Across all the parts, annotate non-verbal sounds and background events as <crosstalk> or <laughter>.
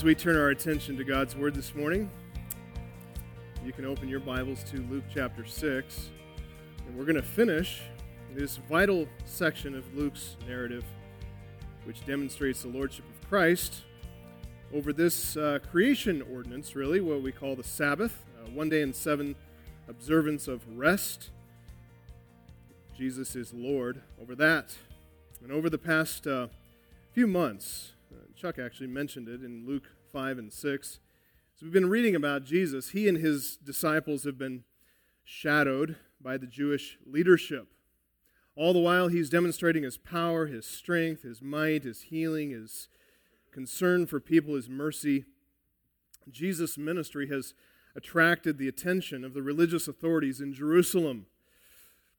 As we turn our attention to God's Word this morning, you can open your Bibles to Luke chapter 6. And we're going to finish this vital section of Luke's narrative, which demonstrates the Lordship of Christ over this uh, creation ordinance, really, what we call the Sabbath, uh, one day in seven observance of rest. Jesus is Lord over that. And over the past uh, few months, Chuck actually mentioned it in Luke 5 and 6. So we've been reading about Jesus. He and his disciples have been shadowed by the Jewish leadership. All the while, he's demonstrating his power, his strength, his might, his healing, his concern for people, his mercy. Jesus' ministry has attracted the attention of the religious authorities in Jerusalem.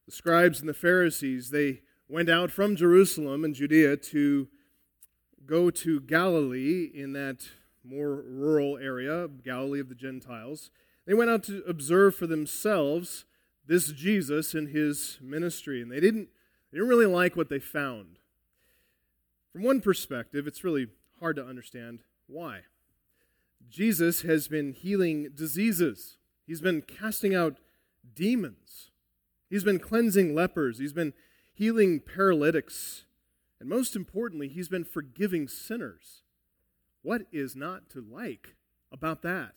The scribes and the Pharisees, they went out from Jerusalem and Judea to go to Galilee in that more rural area, Galilee of the Gentiles. They went out to observe for themselves this Jesus and his ministry, and they didn't, they didn't really like what they found. From one perspective, it's really hard to understand why. Jesus has been healing diseases, he's been casting out demons, he's been cleansing lepers, he's been healing paralytics, and most importantly, he's been forgiving sinners. What is not to like about that?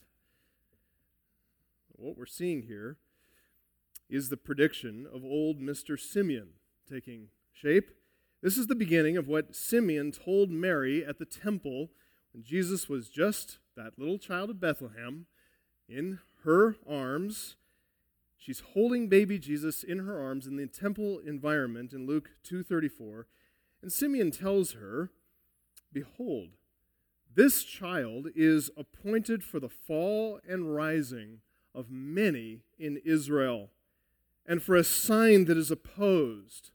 What we're seeing here is the prediction of old Mr. Simeon taking shape. This is the beginning of what Simeon told Mary at the temple when Jesus was just that little child of Bethlehem in her arms. She's holding baby Jesus in her arms in the temple environment in Luke 2:34, and Simeon tells her, "Behold, this child is appointed for the fall and rising of many in Israel, and for a sign that is opposed.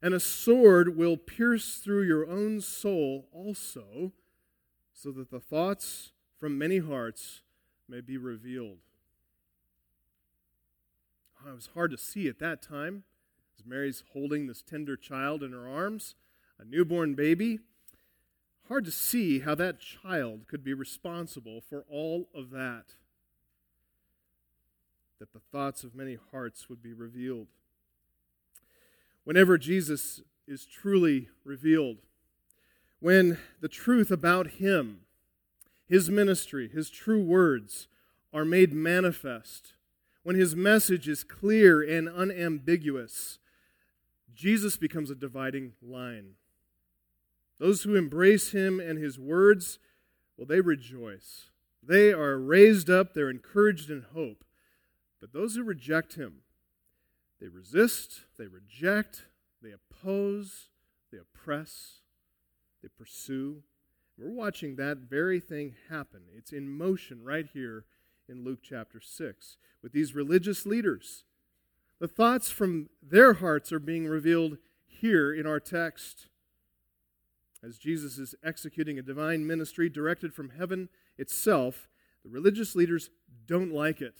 And a sword will pierce through your own soul also, so that the thoughts from many hearts may be revealed. Oh, it was hard to see at that time as Mary's holding this tender child in her arms, a newborn baby hard to see how that child could be responsible for all of that. That the thoughts of many hearts would be revealed. Whenever Jesus is truly revealed, when the truth about him, his ministry, his true words are made manifest, when his message is clear and unambiguous, Jesus becomes a dividing line. Those who embrace him and his words, well, they rejoice. They are raised up, they're encouraged in hope. But those who reject him, they resist, they reject, they oppose, they oppress, they pursue. We're watching that very thing happen. It's in motion right here in Luke chapter 6 with these religious leaders. The thoughts from their hearts are being revealed here in our text as Jesus is executing a divine ministry directed from heaven itself, the religious leaders don't like it.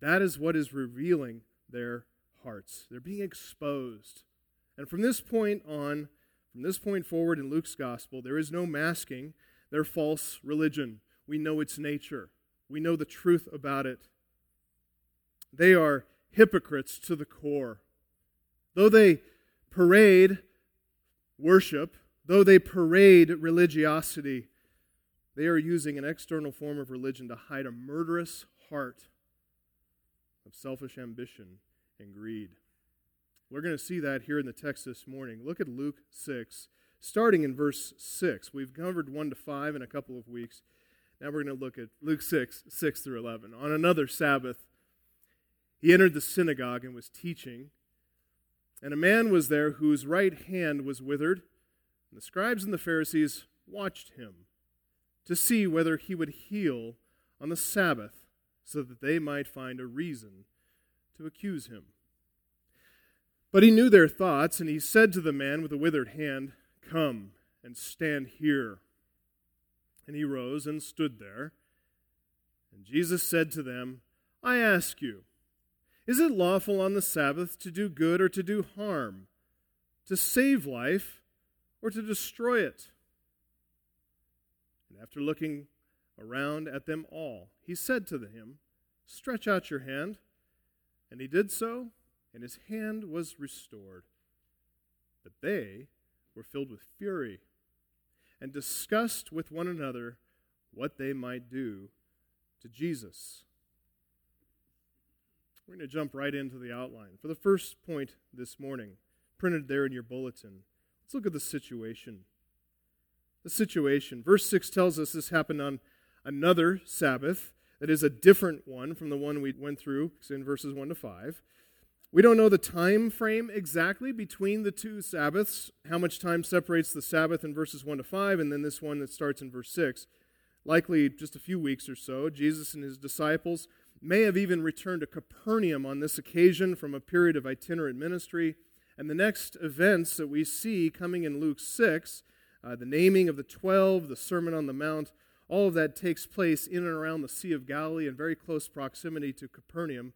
That is what is revealing their hearts. They're being exposed. And from this point on, from this point forward in Luke's gospel, there is no masking their false religion. We know its nature, we know the truth about it. They are hypocrites to the core. Though they parade worship, Though they parade religiosity, they are using an external form of religion to hide a murderous heart of selfish ambition and greed. We're going to see that here in the text this morning. Look at Luke 6, starting in verse 6. We've covered 1 to 5 in a couple of weeks. Now we're going to look at Luke 6, 6 through 11. On another Sabbath, he entered the synagogue and was teaching. And a man was there whose right hand was withered. And the scribes and the Pharisees watched him to see whether he would heal on the Sabbath so that they might find a reason to accuse him. But he knew their thoughts, and he said to the man with the withered hand, Come and stand here. And he rose and stood there. And Jesus said to them, I ask you, is it lawful on the Sabbath to do good or to do harm, to save life or to destroy it. And after looking around at them all, he said to him, Stretch out your hand. And he did so, and his hand was restored. But they were filled with fury and discussed with one another what they might do to Jesus. We're going to jump right into the outline. For the first point this morning, printed there in your bulletin, let's look at the situation. The situation. Verse 6 tells us this happened on another Sabbath that is a different one from the one we went through in verses 1 to 5. We don't know the time frame exactly between the two Sabbaths, how much time separates the Sabbath in verses 1 to 5 and then this one that starts in verse 6. Likely just a few weeks or so. Jesus and his disciples may have even returned to Capernaum on this occasion from a period of itinerant ministry. And the next events that we see coming in Luke 6, uh, the naming of the twelve, the Sermon on the Mount, all of that takes place in and around the Sea of Galilee in very close proximity to Capernaum.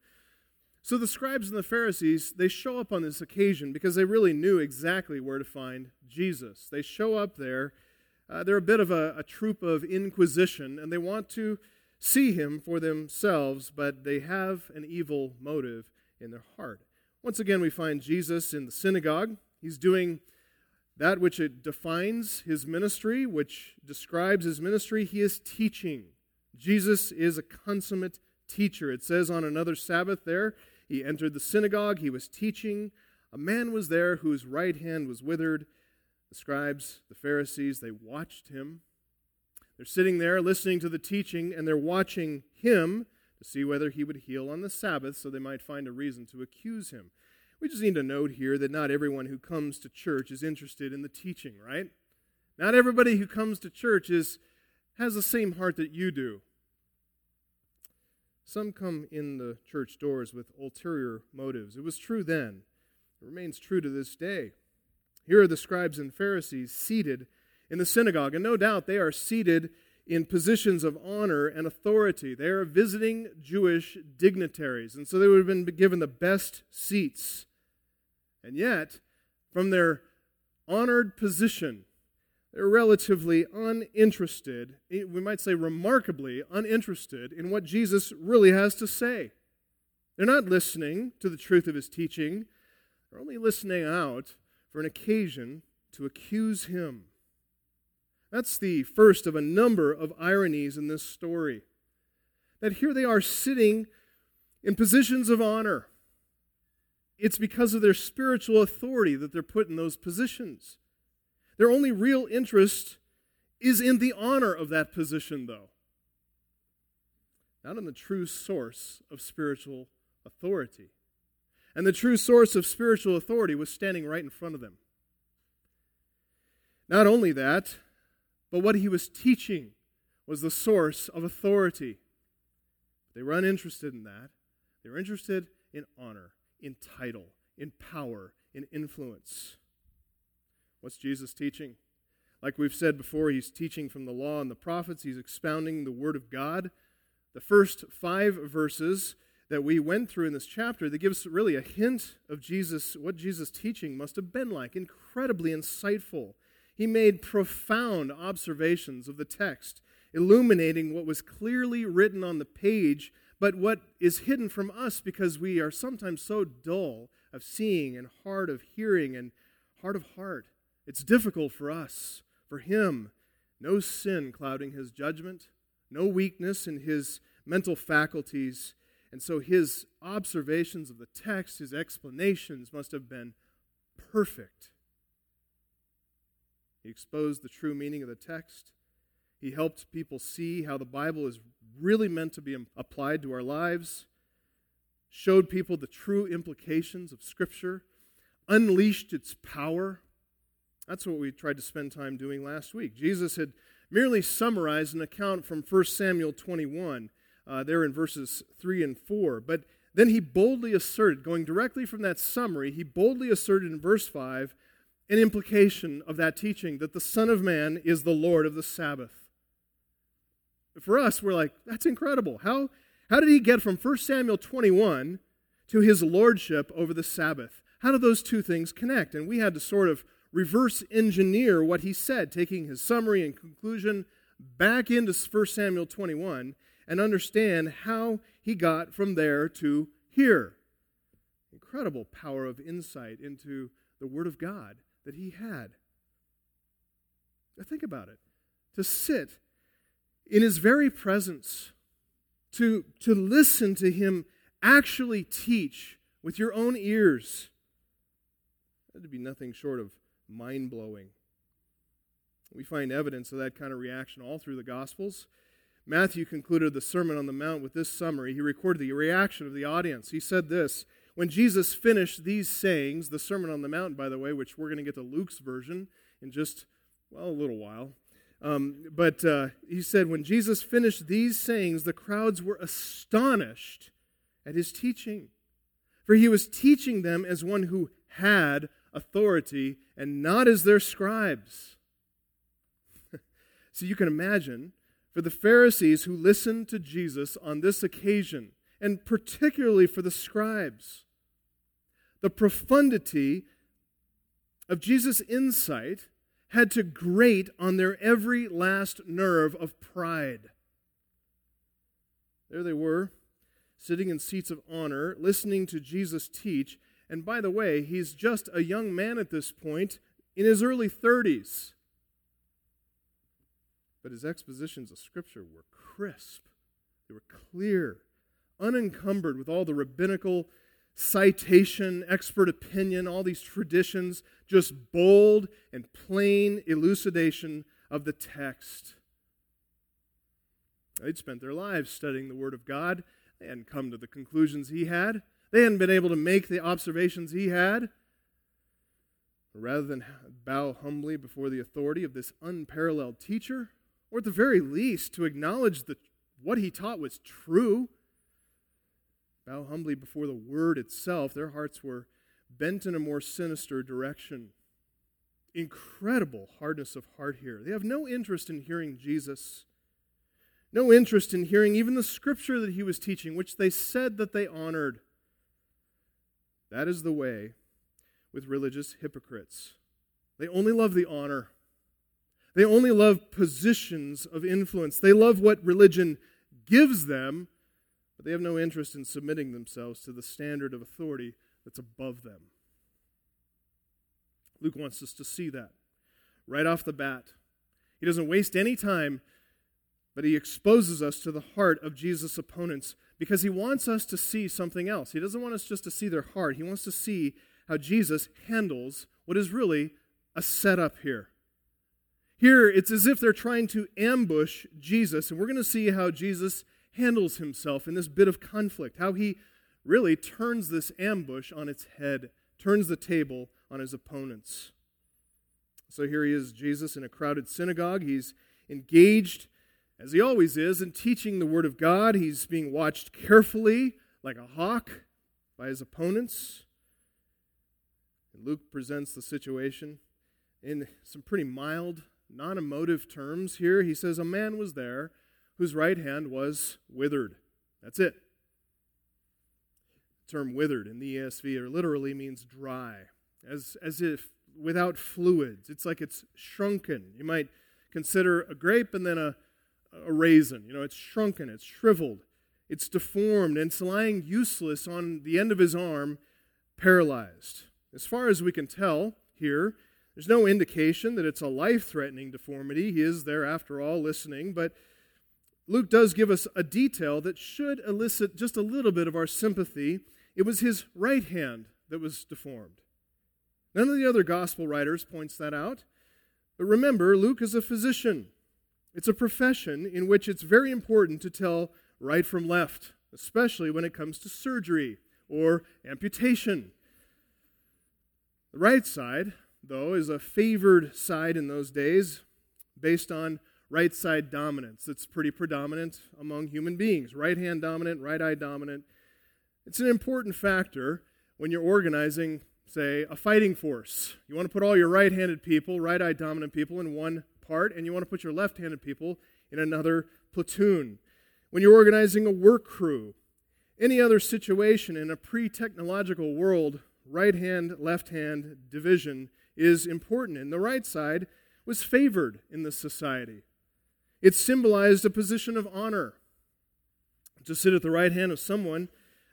So the scribes and the Pharisees, they show up on this occasion because they really knew exactly where to find Jesus. They show up there. Uh, they're a bit of a, a troop of inquisition, and they want to see him for themselves, but they have an evil motive in their heart. Once again, we find Jesus in the synagogue. He's doing that which it defines his ministry, which describes his ministry. He is teaching. Jesus is a consummate teacher. It says on another Sabbath there, he entered the synagogue, he was teaching. A man was there whose right hand was withered. The scribes, the Pharisees, they watched him. They're sitting there listening to the teaching, and they're watching him to see whether he would heal on the Sabbath so they might find a reason to accuse him. We just need to note here that not everyone who comes to church is interested in the teaching, right? Not everybody who comes to church is, has the same heart that you do. Some come in the church doors with ulterior motives. It was true then, it remains true to this day. Here are the scribes and Pharisees seated in the synagogue. And no doubt they are seated in positions of honor and authority. They are visiting Jewish dignitaries. And so they would have been given the best seats. And yet, from their honored position, they're relatively uninterested, eh, we might say remarkably uninterested, in what Jesus really has to say. They're not listening to the truth of his teaching, they're only listening out for an occasion to accuse him. That's the first of a number of ironies in this story. That here they are sitting in positions of honor. It's because of their spiritual authority that they're put in those positions. Their only real interest is in the honor of that position, though, not in the true source of spiritual authority. And the true source of spiritual authority was standing right in front of them. Not only that, but what he was teaching was the source of authority. They were uninterested in that. They were interested in honor, in title, in power, in influence. What's Jesus teaching? Like we've said before, he's teaching from the law and the prophets, he's expounding the Word of God. The first five verses that we went through in this chapter that gives really a hint of Jesus, what Jesus' teaching must have been like. Incredibly insightful, he made profound observations of the text, illuminating what was clearly written on the page, but what is hidden from us because we are sometimes so dull of seeing and hard of hearing and hard of heart. It's difficult for us. For him, no sin clouding his judgment, no weakness in his mental faculties. And so his observations of the text, his explanations must have been perfect. He exposed the true meaning of the text. He helped people see how the Bible is really meant to be applied to our lives, showed people the true implications of Scripture, unleashed its power. That's what we tried to spend time doing last week. Jesus had merely summarized an account from 1 Samuel 21, uh, there in verses 3 and 4. But then he boldly asserted, going directly from that summary, he boldly asserted in verse 5 an implication of that teaching that the Son of Man is the Lord of the Sabbath. For us, we're like, that's incredible. How, how did he get from 1 Samuel 21 to his lordship over the Sabbath? How do those two things connect? And we had to sort of reverse engineer what he said, taking his summary and conclusion back into 1 Samuel 21 and understand how he got from there to here. Incredible power of insight into the Word of God that he had. Now think about it. To sit in his very presence, to, to listen to him actually teach with your own ears, that would be nothing short of mind blowing. We find evidence of that kind of reaction all through the Gospels. Matthew concluded the Sermon on the Mount with this summary. He recorded the reaction of the audience. He said this When Jesus finished these sayings, the Sermon on the Mount, by the way, which we're going to get to Luke's version in just, well, a little while. Um, but uh, he said, When Jesus finished these sayings, the crowds were astonished at his teaching. For he was teaching them as one who had authority and not as their scribes. <laughs> so you can imagine for the Pharisees who listened to Jesus on this occasion, and particularly for the scribes, the profundity of Jesus' insight had to grate on their every last nerve of pride. There they were, sitting in seats of honor, listening to Jesus teach. And by the way, he's just a young man at this point, in his early 30s. But his expositions of Scripture were crisp, they were clear, unencumbered with all the rabbinical citation, expert opinion, all these traditions, just bold and plain elucidation of the text. They'd spent their lives studying the Word of God. They hadn't come to the conclusions he had. They hadn't been able to make the observations he had. Rather than bow humbly before the authority of this unparalleled teacher, or at the very least to acknowledge that what he taught was true, bow humbly before the word itself, their hearts were bent in a more sinister direction. Incredible hardness of heart here. They have no interest in hearing Jesus, no interest in hearing even the scripture that he was teaching, which they said that they honored. That is the way with religious hypocrites. They only love the honor. They only love positions of influence. They love what religion gives them but they have no interest in submitting themselves to the standard of authority that's above them. Luke wants us to see that right off the bat. He doesn't waste any time, but he exposes us to the heart of Jesus' opponents because he wants us to see something else. He doesn't want us just to see their heart, he wants to see how Jesus handles what is really a setup here. Here, it's as if they're trying to ambush Jesus, and we're going to see how Jesus handles himself in this bit of conflict, how he really turns this ambush on its head, turns the table on his opponents. So here he is, Jesus, in a crowded synagogue. He's engaged, as he always is, in teaching the Word of God. He's being watched carefully, like a hawk, by his opponents. And Luke presents the situation in some pretty mild, non emotive terms here. He says, A man was there whose right hand was withered. That's it. The term withered in the ESV or literally means dry, as, as if without fluids. It's like it's shrunken. You might consider a grape and then a, a raisin. You know, it's shrunken, it's shriveled, it's deformed, and it's lying useless on the end of his arm, paralyzed. As far as we can tell here, there's no indication that it's a life threatening deformity. He is there, after all, listening, but Luke does give us a detail that should elicit just a little bit of our sympathy. It was his right hand that was deformed. None of the other gospel writers points that out. But remember, Luke is a physician. It's a profession in which it's very important to tell right from left, especially when it comes to surgery or amputation. The right side, though, is a favored side in those days based on right side dominance that's pretty predominant among human beings. Right hand dominant, right eye dominant. It's an important factor when you're organizing, say, a fighting force. You want to put all your right handed people, right eye dominant people, in one part, and you want to put your left handed people in another platoon. When you're organizing a work crew, any other situation in a pre technological world, right hand, left hand division is important. And the right side was favored in this society. It symbolized a position of honor. To sit at the right hand of someone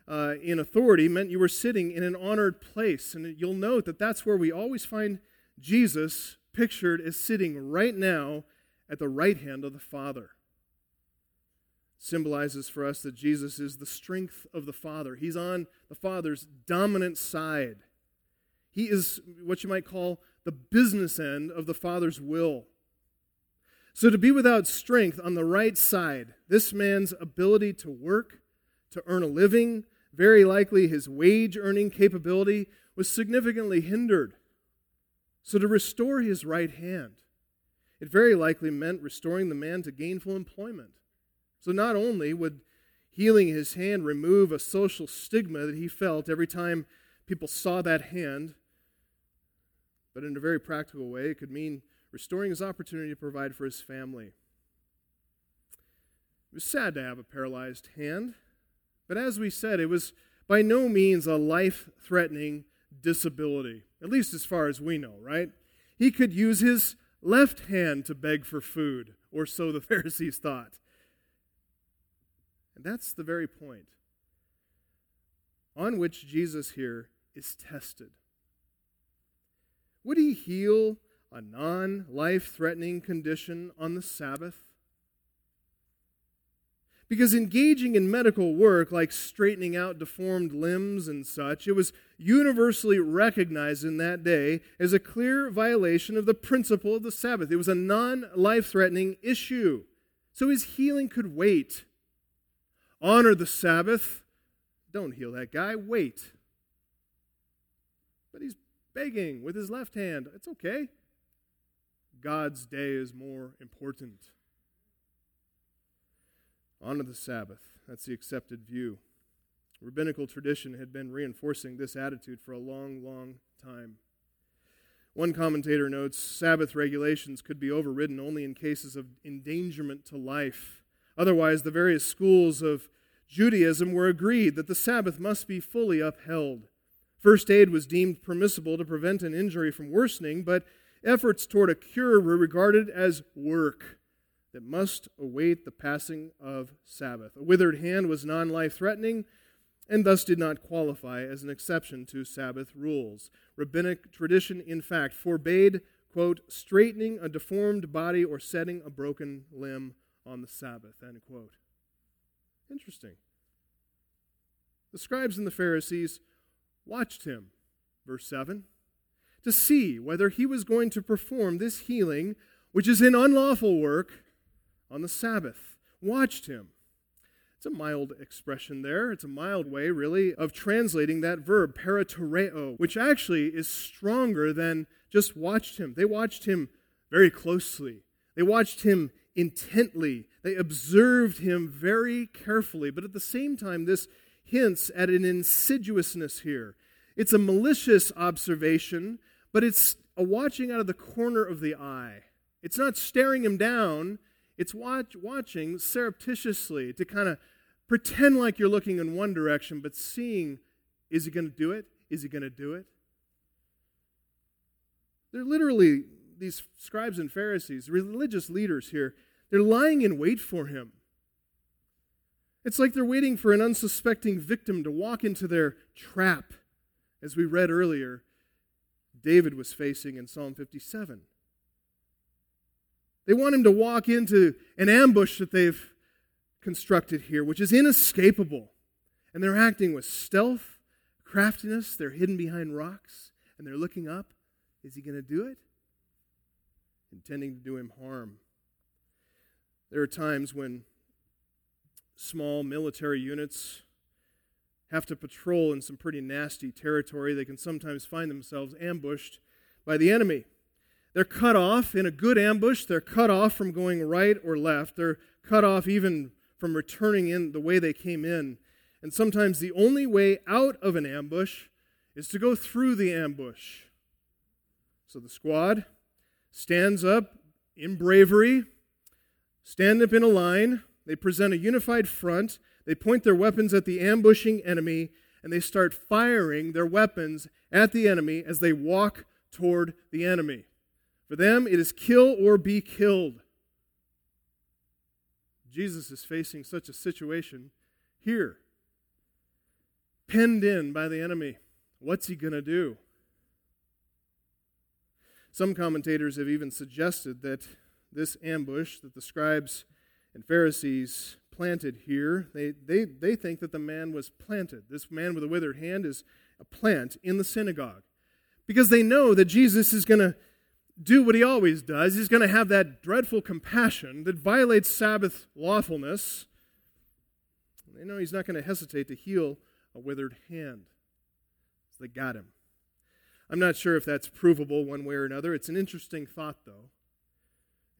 uh, in authority meant you were sitting in an honored place. And you'll note that that's where we always find Jesus pictured as sitting right now at the right hand of the Father. Symbolizes for us that Jesus is the strength of the Father. He's on the Father's dominant side. He is what you might call the business end of the Father's will. So, to be without strength on the right side, this man's ability to work, to earn a living, very likely his wage earning capability, was significantly hindered. So, to restore his right hand, it very likely meant restoring the man to gainful employment. So, not only would healing his hand remove a social stigma that he felt every time people saw that hand, but in a very practical way, it could mean restoring his opportunity to provide for his family. It was sad to have a paralyzed hand, but as we said, it was by no means a life threatening disability, at least as far as we know, right? He could use his left hand to beg for food, or so the <laughs> Pharisees thought. And that's the very point on which Jesus here is tested. Would he heal a non life threatening condition on the Sabbath? Because engaging in medical work, like straightening out deformed limbs and such, it was universally recognized in that day as a clear violation of the principle of the Sabbath. It was a non life threatening issue. So his healing could wait. Honor the Sabbath. Don't heal that guy, wait. But he's begging with his left hand. It's okay. God's day is more important. Honor the Sabbath. That's the accepted view. Rabbinical tradition had been reinforcing this attitude for a long, long time. One commentator notes Sabbath regulations could be overridden only in cases of endangerment to life. Otherwise, the various schools of Judaism were agreed that the Sabbath must be fully upheld. First aid was deemed permissible to prevent an injury from worsening, but efforts toward a cure were regarded as work that must await the passing of Sabbath. A withered hand was non life threatening and thus did not qualify as an exception to Sabbath rules. Rabbinic tradition, in fact, forbade, quote, straightening a deformed body or setting a broken limb on the Sabbath, end quote. Interesting. The scribes and the Pharisees watched him, verse 7, to see whether he was going to perform this healing, which is an unlawful work, on the Sabbath. Watched him. It's a mild expression there. It's a mild way, really, of translating that verb, paratereo, which actually is stronger than just watched him. They watched him very closely, they watched him intently, they observed him very carefully. But at the same time, this hints at an insidiousness here. It's a malicious observation, but it's a watching out of the corner of the eye. It's not staring him down, it's watch, watching surreptitiously to kind of pretend like you're looking in one direction, but seeing is he going to do it? Is he going to do it? They're literally, these scribes and Pharisees, religious leaders here, they're lying in wait for him. It's like they're waiting for an unsuspecting victim to walk into their trap, as we read earlier, David was facing in Psalm 57. They want him to walk into an ambush that they've constructed here, which is inescapable. And they're acting with stealth, craftiness. They're hidden behind rocks, and they're looking up. Is he going to do it? Intending to do him harm. There are times when small military units have to patrol in some pretty nasty territory. They can sometimes find themselves ambushed by the enemy. They're cut off in a good ambush. They're cut off from going right or left. They're cut off even from returning in the way they came in. And sometimes the only way out of an ambush is to go through the ambush. So the squad stands up in bravery, stand up in a line, they present a unified front. They point their weapons at the ambushing enemy, and they start firing their weapons at the enemy as they walk toward the enemy. For them, it is kill or be killed. Jesus is facing such a situation here, penned in by the enemy. What's he going to do? Some commentators have even suggested that this ambush that the scribes and Pharisees planted here, they, they, they think that the man was planted. This man with a withered hand is a plant in the synagogue because they know that Jesus is going to do what he always does. He's going to have that dreadful compassion that violates Sabbath lawfulness. They know he's not going to hesitate to heal a withered hand. So they got him. I'm not sure if that's provable one way or another. It's an interesting thought, though.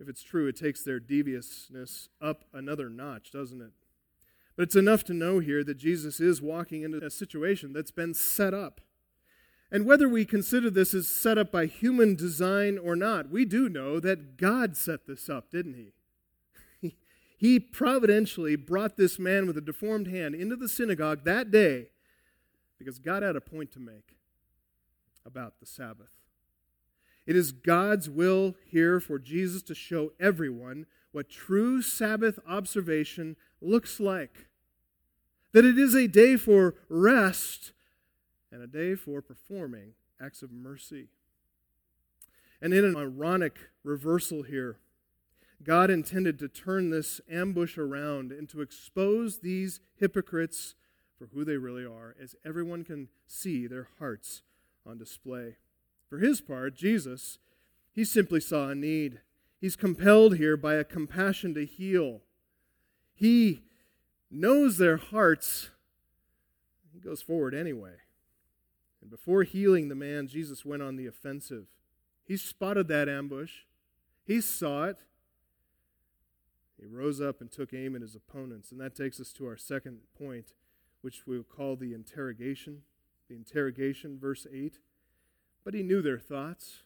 If it's true, it takes their deviousness up another notch, doesn't it? But it's enough to know here that Jesus is walking into a situation that's been set up. And whether we consider this as set up by human design or not, we do know that God set this up, didn't he? <laughs> he providentially brought this man with a deformed hand into the synagogue that day because God had a point to make about the Sabbath. It is God's will here for Jesus to show everyone what true Sabbath observation looks like. That it is a day for rest and a day for performing acts of mercy. And in an ironic reversal here, God intended to turn this ambush around and to expose these hypocrites for who they really are, as everyone can see their hearts on display. For his part, Jesus, he simply saw a need. He's compelled here by a compassion to heal. He knows their hearts. He goes forward anyway. And before healing the man, Jesus went on the offensive. He spotted that ambush, he saw it. He rose up and took aim at his opponents. And that takes us to our second point, which we'll call the interrogation. The interrogation, verse 8. But he knew their thoughts.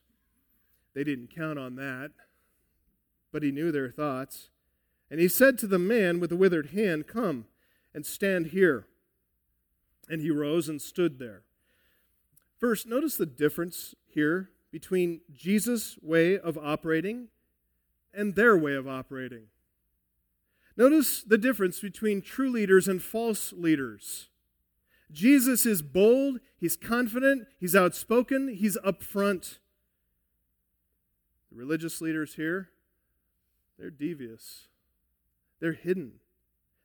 They didn't count on that, but he knew their thoughts. And he said to the man with the withered hand, Come and stand here. And he rose and stood there. First, notice the difference here between Jesus' way of operating and their way of operating. Notice the difference between true leaders and false leaders. Jesus is bold, he's confident, he's outspoken, he's upfront. The religious leaders here, they're devious. They're hidden.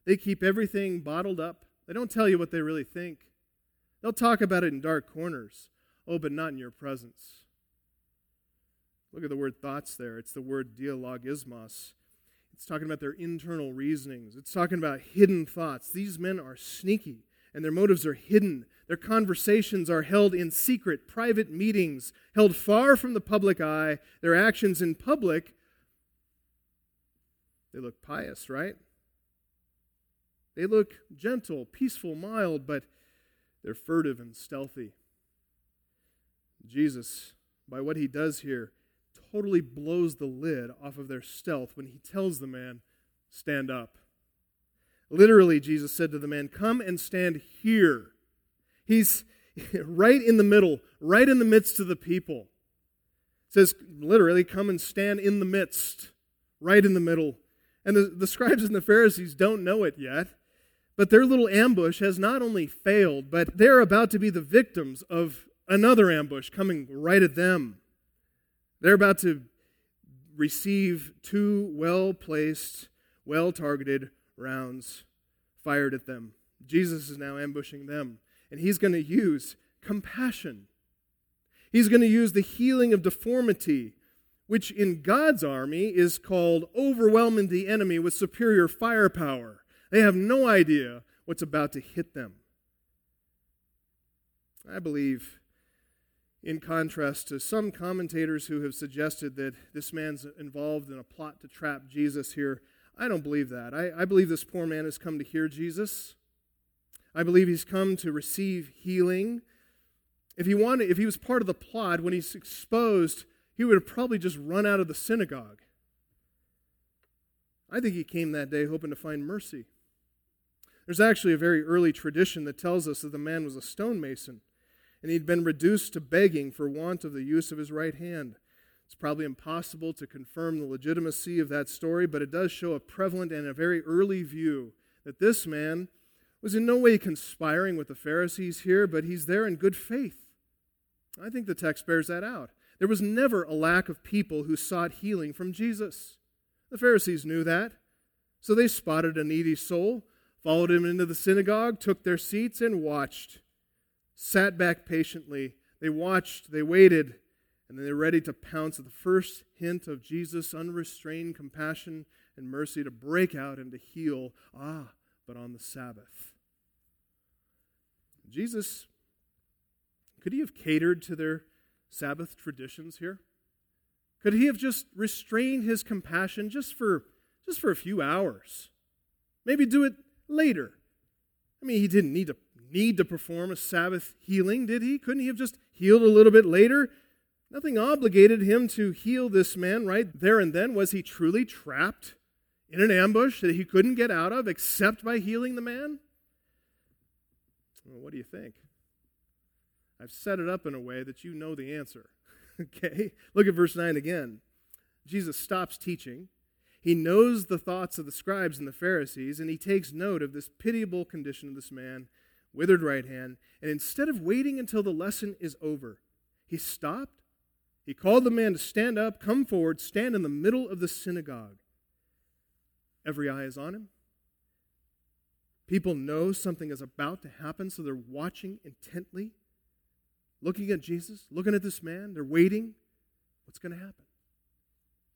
They keep everything bottled up. They don't tell you what they really think. They'll talk about it in dark corners. Oh, but not in your presence. Look at the word thoughts there. It's the word dialogismos. It's talking about their internal reasonings. It's talking about hidden thoughts. These men are sneaky, and their motives are hidden. Their conversations are held in secret, private meetings, held far from the public eye. Their actions in public, they look pious, right? They look gentle, peaceful, mild, but they're furtive and stealthy. Jesus, by what he does here, totally blows the lid off of their stealth when he tells the man, Stand up. Literally, Jesus said to the man, Come and stand here. He's <laughs> right in the middle, right in the midst of the people. It says, literally, come and stand in the midst, right in the middle. And the, the scribes and the Pharisees don't know it yet. But their little ambush has not only failed, but they're about to be the victims of another ambush coming right at them. They're about to receive two well placed, well targeted rounds fired at them. Jesus is now ambushing them, and he's going to use compassion. He's going to use the healing of deformity, which in God's army is called overwhelming the enemy with superior firepower. They have no idea what's about to hit them. I believe, in contrast to some commentators who have suggested that this man's involved in a plot to trap Jesus here, I don't believe that. I, I believe this poor man has come to hear Jesus. I believe he's come to receive healing. If he wanted, if he was part of the plot, when he's exposed, he would have probably just run out of the synagogue. I think he came that day hoping to find mercy. There's actually a very early tradition that tells us that the man was a stonemason and he'd been reduced to begging for want of the use of his right hand. It's probably impossible to confirm the legitimacy of that story, but it does show a prevalent and a very early view that this man was in no way conspiring with the Pharisees here, but he's there in good faith. I think the text bears that out. There was never a lack of people who sought healing from Jesus. The Pharisees knew that. So they spotted a needy soul, followed him into the synagogue, took their seats, and watched. Sat back patiently. They watched, they waited, and then they're ready to pounce at the first hint of Jesus' unrestrained compassion and mercy to break out and to heal. Ah, but on the Sabbath. Jesus, could he have catered to their Sabbath traditions here? Could he have just restrained his compassion just for just for a few hours? Maybe do it later. I mean, he didn't need to need to perform a Sabbath healing, did he? Couldn't he have just healed a little bit later? Nothing obligated him to heal this man right there and then. Was he truly trapped in an ambush that he couldn't get out of except by healing the man? Well, what do you think? I've set it up in a way that you know the answer. <laughs> okay? Look at verse 9 again. Jesus stops teaching. He knows the thoughts of the scribes and the Pharisees, and he takes note of this pitiable condition of this man, withered right hand. And instead of waiting until the lesson is over, he stopped he called the man to stand up, come forward, stand in the middle of the synagogue. Every eye is on him. People know something is about to happen, so they're watching intently, looking at Jesus, looking at this man. They're waiting. What's going to happen?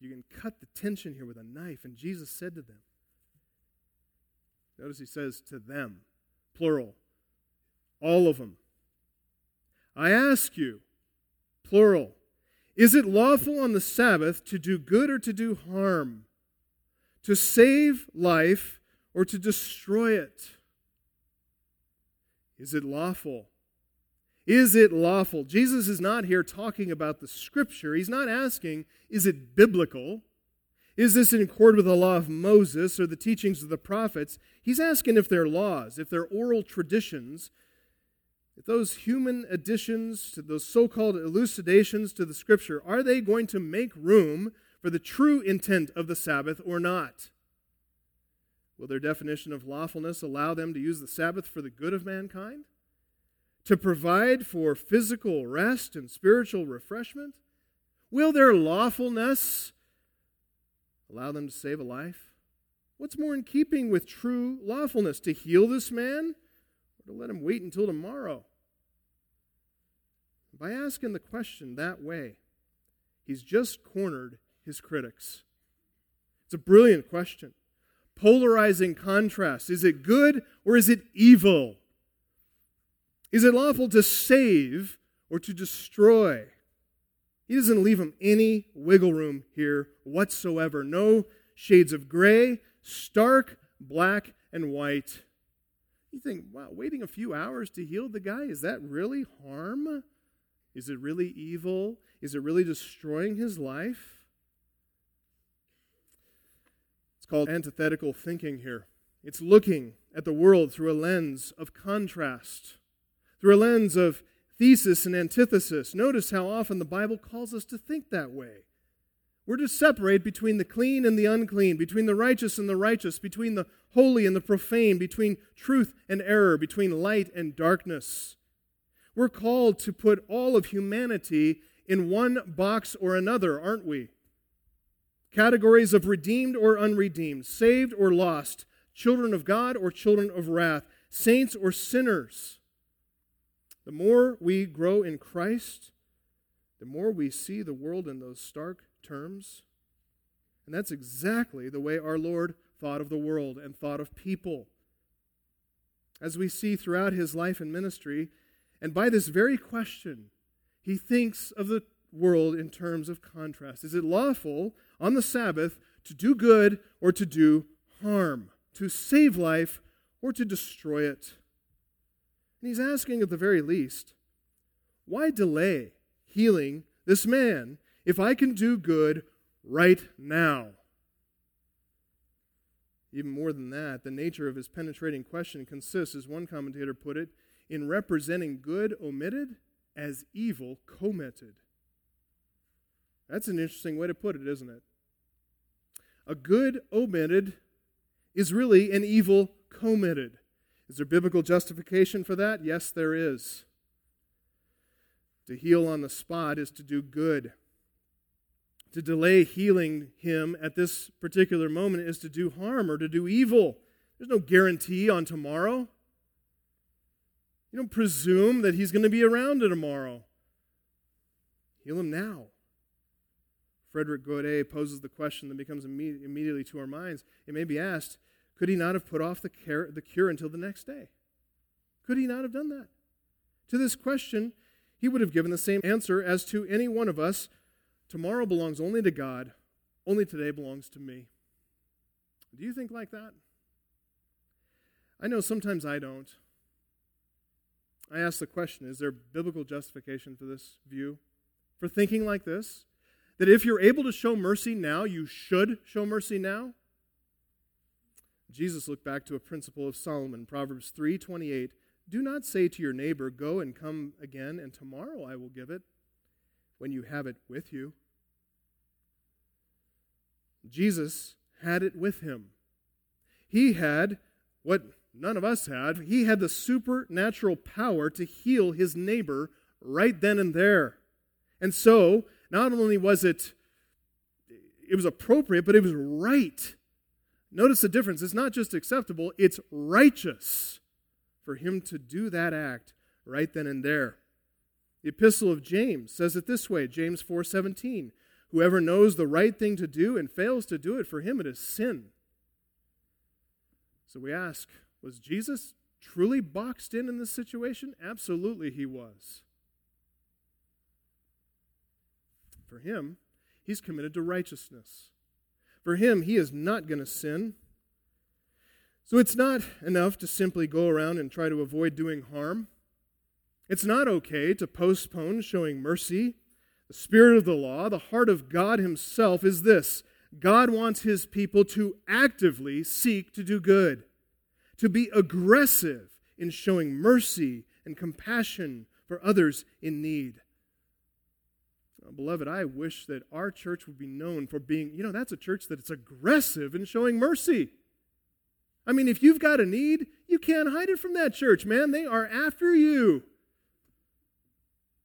You can cut the tension here with a knife. And Jesus said to them, Notice he says to them, plural, all of them. I ask you, plural, is it lawful on the Sabbath to do good or to do harm? To save life or to destroy it? Is it lawful? Is it lawful? Jesus is not here talking about the scripture. He's not asking, is it biblical? Is this in accord with the law of Moses or the teachings of the prophets? He's asking if they're laws, if they're oral traditions if those human additions to those so called elucidations to the scripture, are they going to make room for the true intent of the Sabbath or not? Will their definition of lawfulness allow them to use the Sabbath for the good of mankind? To provide for physical rest and spiritual refreshment? Will their lawfulness allow them to save a life? What's more in keeping with true lawfulness? To heal this man? Or to let him wait until tomorrow? By asking the question that way, he's just cornered his critics. It's a brilliant question. Polarizing contrast. Is it good or is it evil? Is it lawful to save or to destroy? He doesn't leave him any wiggle room here whatsoever. No shades of gray, stark black and white. You think, wow, waiting a few hours to heal the guy, is that really harm? Is it really evil? Is it really destroying his life? It's called antithetical thinking here. It's looking at the world through a lens of contrast, through a lens of thesis and antithesis. Notice how often the Bible calls us to think that way. We're to separate between the clean and the unclean, between the righteous and the righteous, between the holy and the profane, between truth and error, between light and darkness. We're called to put all of humanity in one box or another, aren't we? Categories of redeemed or unredeemed, saved or lost, children of God or children of wrath, saints or sinners. The more we grow in Christ, the more we see the world in those stark terms. And that's exactly the way our Lord thought of the world and thought of people. As we see throughout his life and ministry, and by this very question, he thinks of the world in terms of contrast. Is it lawful on the Sabbath to do good or to do harm, to save life or to destroy it? And he's asking at the very least, why delay healing this man if I can do good right now. Even more than that, the nature of his penetrating question consists, as one commentator put it, in representing good omitted as evil committed. That's an interesting way to put it, isn't it? A good omitted is really an evil committed. Is there biblical justification for that? Yes, there is. To heal on the spot is to do good. To delay healing him at this particular moment is to do harm or to do evil. There's no guarantee on tomorrow. You don't presume that he's going to be around tomorrow. Heal him now. Frederick Godet poses the question that becomes immediately to our minds. It may be asked could he not have put off the, care, the cure until the next day? Could he not have done that? To this question, he would have given the same answer as to any one of us tomorrow belongs only to God, only today belongs to me. Do you think like that? I know sometimes I don't. I ask the question is there biblical justification for this view? For thinking like this? That if you're able to show mercy now, you should show mercy now? Jesus looked back to a principle of Solomon, Proverbs 3:28. Do not say to your neighbor, "Go and come again, and tomorrow I will give it," when you have it with you. Jesus had it with him. He had what none of us had. He had the supernatural power to heal his neighbor right then and there. And so, not only was it it was appropriate, but it was right Notice the difference. It's not just acceptable, it's righteous for him to do that act right then and there. The epistle of James says it this way, James 4:17, whoever knows the right thing to do and fails to do it for him it is sin. So we ask, was Jesus truly boxed in in this situation? Absolutely he was. For him, he's committed to righteousness. For him, he is not going to sin. So it's not enough to simply go around and try to avoid doing harm. It's not okay to postpone showing mercy. The spirit of the law, the heart of God Himself, is this God wants His people to actively seek to do good, to be aggressive in showing mercy and compassion for others in need. Beloved, I wish that our church would be known for being, you know, that's a church that's aggressive in showing mercy. I mean, if you've got a need, you can't hide it from that church, man. They are after you.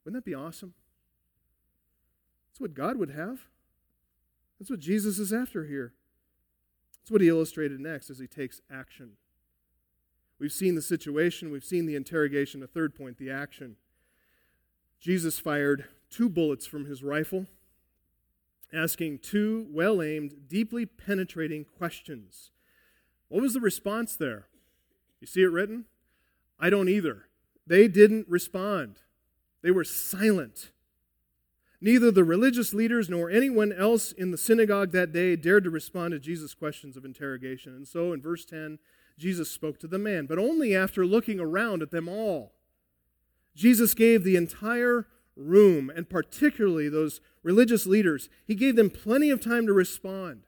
Wouldn't that be awesome? That's what God would have. That's what Jesus is after here. That's what he illustrated next as he takes action. We've seen the situation, we've seen the interrogation, a third point, the action. Jesus fired two bullets from his rifle, asking two well aimed, deeply penetrating questions. What was the response there? You see it written? I don't either. They didn't respond, they were silent. Neither the religious leaders nor anyone else in the synagogue that day dared to respond to Jesus' questions of interrogation. And so in verse 10, Jesus spoke to the man, but only after looking around at them all. Jesus gave the entire room, and particularly those religious leaders, he gave them plenty of time to respond.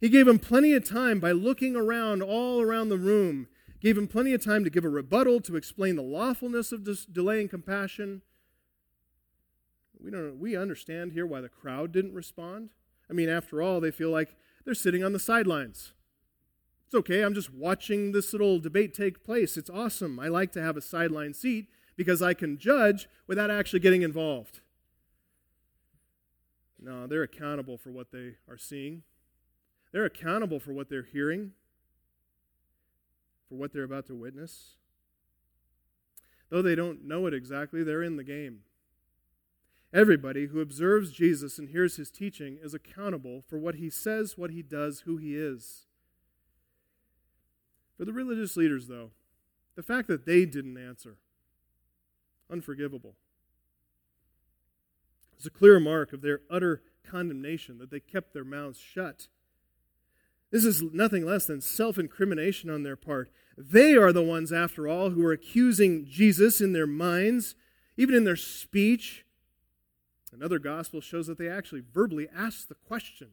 He gave them plenty of time by looking around all around the room, gave him plenty of time to give a rebuttal, to explain the lawfulness of this delaying compassion. We, don't, we understand here why the crowd didn't respond. I mean, after all, they feel like they're sitting on the sidelines. It's okay, I'm just watching this little debate take place. It's awesome. I like to have a sideline seat because I can judge without actually getting involved. No, they're accountable for what they are seeing. They're accountable for what they're hearing, for what they're about to witness. Though they don't know it exactly, they're in the game. Everybody who observes Jesus and hears his teaching is accountable for what he says, what he does, who he is. For the religious leaders, though, the fact that they didn't answer, unforgivable. It's a clear mark of their utter condemnation that they kept their mouths shut. This is nothing less than self incrimination on their part. They are the ones, after all, who are accusing Jesus in their minds, even in their speech. Another gospel shows that they actually verbally asked the question.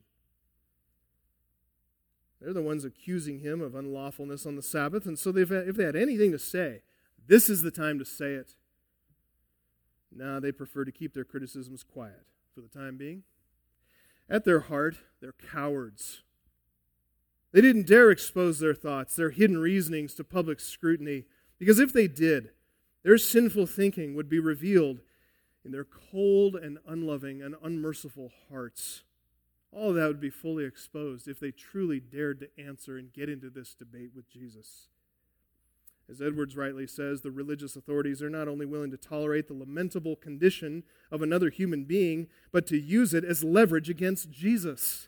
They're the ones accusing him of unlawfulness on the Sabbath, and so if they had anything to say, this is the time to say it. Now they prefer to keep their criticisms quiet for the time being. At their heart, they're cowards. They didn't dare expose their thoughts, their hidden reasonings to public scrutiny, because if they did, their sinful thinking would be revealed in their cold and unloving and unmerciful hearts. All of that would be fully exposed if they truly dared to answer and get into this debate with Jesus. As Edwards rightly says, the religious authorities are not only willing to tolerate the lamentable condition of another human being, but to use it as leverage against Jesus.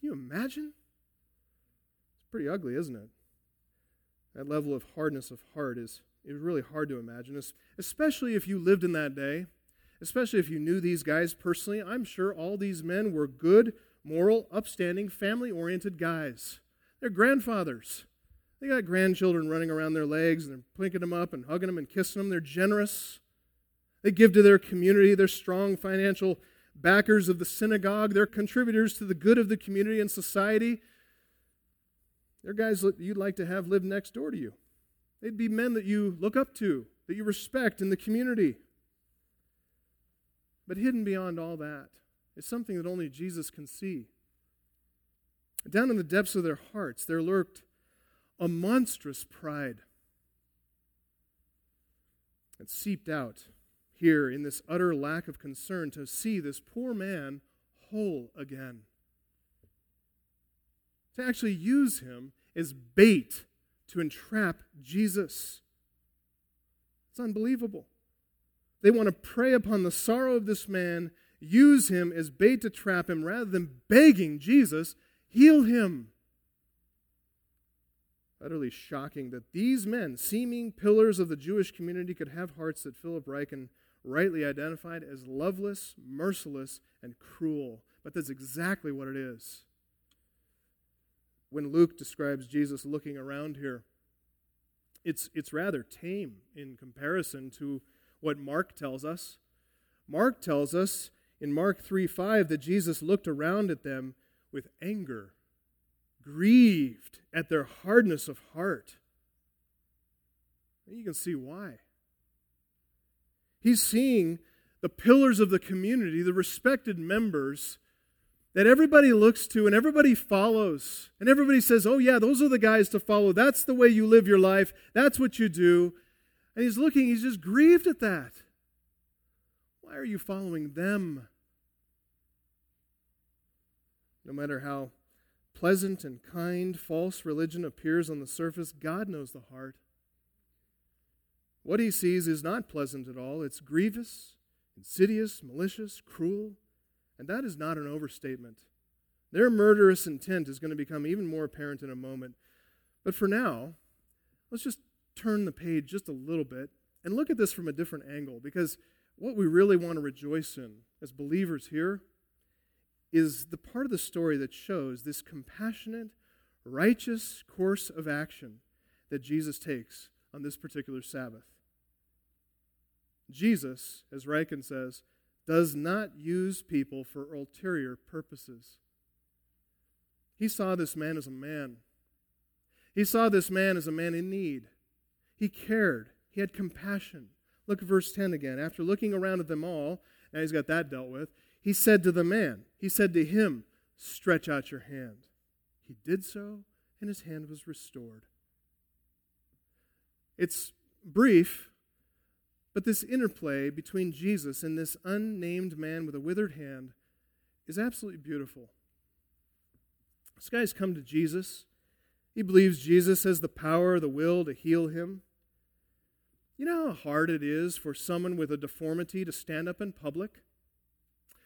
Can you imagine? Pretty ugly, isn't it? That level of hardness of heart is, is really hard to imagine, especially if you lived in that day, especially if you knew these guys personally. I'm sure all these men were good, moral, upstanding, family oriented guys. They're grandfathers. They got grandchildren running around their legs and they're plinking them up and hugging them and kissing them. They're generous. They give to their community. They're strong financial backers of the synagogue. They're contributors to the good of the community and society. They're guys that you'd like to have live next door to you. They'd be men that you look up to, that you respect in the community. But hidden beyond all that is something that only Jesus can see. Down in the depths of their hearts, there lurked a monstrous pride. It seeped out here in this utter lack of concern to see this poor man whole again. To actually use him as bait to entrap Jesus. It's unbelievable. They want to prey upon the sorrow of this man, use him as bait to trap him, rather than begging Jesus, heal him utterly shocking that these men, seeming pillars of the Jewish community, could have hearts that Philip Ryken rightly identified as loveless, merciless, and cruel. But that's exactly what it is. When Luke describes Jesus looking around here, it's, it's rather tame in comparison to what Mark tells us. Mark tells us in Mark 3 5 that Jesus looked around at them with anger grieved at their hardness of heart. And you can see why. He's seeing the pillars of the community, the respected members that everybody looks to and everybody follows. And everybody says, oh, yeah, those are the guys to follow. That's the way you live your life. That's what you do. And he's looking, he's just grieved at that. Why are you following them? No matter how pleasant and kind false religion appears on the surface, God knows the heart. What he sees is not pleasant at all. It's grievous, insidious, malicious, cruel, and that is not an overstatement. Their murderous intent is going to become even more apparent in a moment. But for now, let's just turn the page just a little bit and look at this from a different angle because what we really want to rejoice in as believers here is the part of the story that shows this compassionate, righteous course of action that Jesus takes on this particular Sabbath. Jesus, as Ryken says, does not use people for ulterior purposes. He saw this man as a man. He saw this man as a man in need. He cared. He had compassion. Look at verse 10 again. After looking around at them all, now he's got that dealt with, he said to the man, he said to him, Stretch out your hand. He did so, and his hand was restored. It's brief, but this interplay between Jesus and this unnamed man with a withered hand is absolutely beautiful. This guy's come to Jesus. He believes Jesus has the power, the will to heal him. You know how hard it is for someone with a deformity to stand up in public?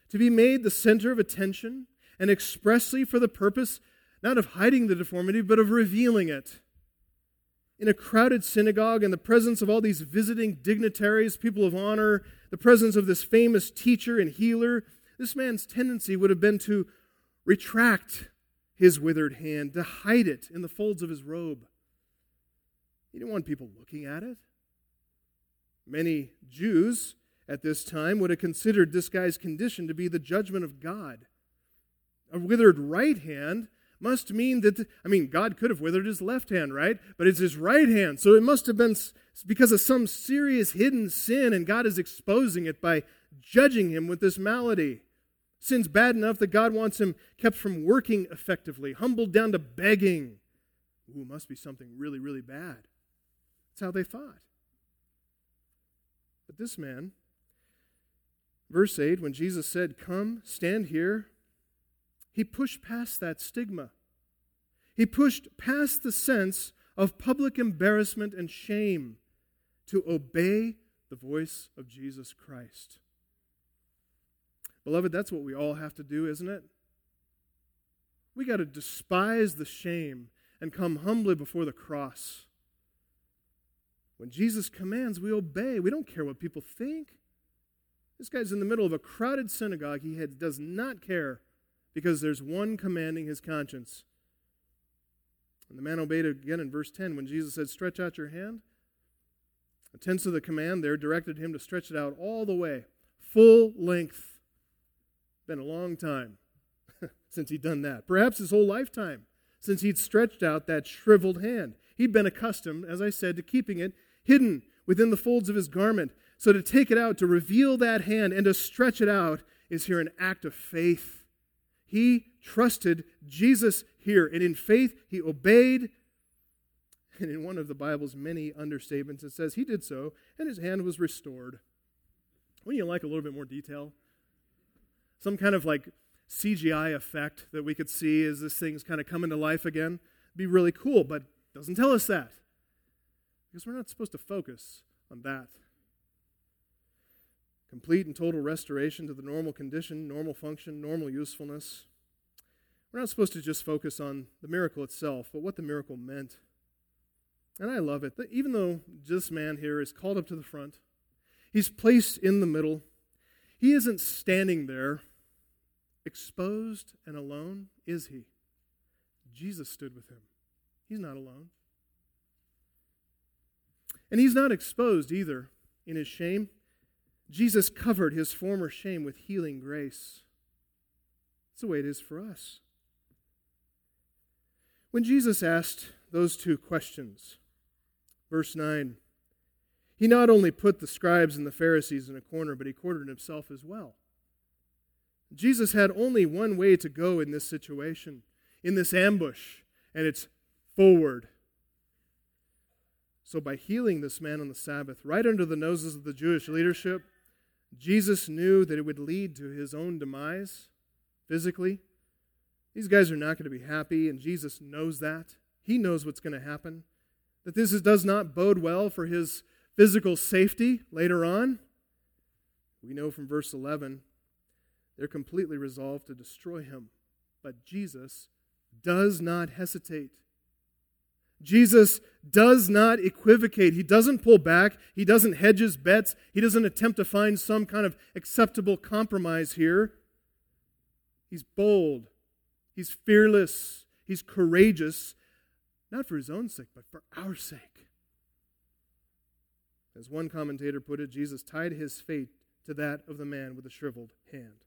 to be made the center of attention, and expressly for the purpose not of hiding the deformity, but of revealing it. In a crowded synagogue, in the presence of all these visiting dignitaries, people of honor, the presence of this famous teacher and healer, this man's tendency would have been to retract his withered hand, to hide it in the folds of his robe. He didn't want people looking at it. Many Jews at this time would have considered this guy's condition to be the judgment of God. A withered right hand must mean that, I mean, God could have withered his left hand, right? But it's his right hand. So it must have been because of some serious hidden sin, and God is exposing it by judging him with this malady. Sin's bad enough that God wants him kept from working effectively, humbled down to begging. Ooh, must be something really, really bad. That's how they thought. But this man, verse 8, when Jesus said, Come, stand here, he pushed past that stigma. He pushed past the sense of public embarrassment and shame to obey the voice of Jesus Christ. Beloved, that's what we all have to do, isn't it? We got to despise the shame and come humbly before the cross. When Jesus commands, we obey. We don't care what people think. This guy's in the middle of a crowded synagogue. He does not care because there's one commanding his conscience. And the man obeyed again in verse 10 when Jesus said, Stretch out your hand. The tense of the command there directed him to stretch it out all the way, full length. Been a long time <laughs> since he'd done that. Perhaps his whole lifetime since he'd stretched out that shriveled hand. He'd been accustomed, as I said, to keeping it hidden within the folds of his garment. So to take it out, to reveal that hand, and to stretch it out is here an act of faith. He trusted Jesus here, and in faith he obeyed and in one of the Bible's many understatements, it says he did so, and his hand was restored. Wouldn't you like a little bit more detail? Some kind of like CGI effect that we could see as this thing's kind of coming to life again. Be really cool, but doesn't tell us that. Because we're not supposed to focus on that. Complete and total restoration to the normal condition, normal function, normal usefulness. We're not supposed to just focus on the miracle itself, but what the miracle meant. And I love it. That even though this man here is called up to the front, he's placed in the middle, he isn't standing there exposed and alone, is he? Jesus stood with him. He's not alone. And he's not exposed either in his shame. Jesus covered his former shame with healing grace. That's the way it is for us. When Jesus asked those two questions, Verse 9 He not only put the scribes and the Pharisees in a corner, but he cornered himself as well. Jesus had only one way to go in this situation, in this ambush, and it's forward. So, by healing this man on the Sabbath, right under the noses of the Jewish leadership, Jesus knew that it would lead to his own demise physically. These guys are not going to be happy, and Jesus knows that. He knows what's going to happen that this does not bode well for his physical safety later on. We know from verse 11, they're completely resolved to destroy him. But Jesus does not hesitate. Jesus does not equivocate. He doesn't pull back. He doesn't hedge his bets. He doesn't attempt to find some kind of acceptable compromise here. He's bold. He's fearless. He's courageous not for his own sake, but for our sake. As one commentator put it, Jesus tied his fate to that of the man with the shriveled hand.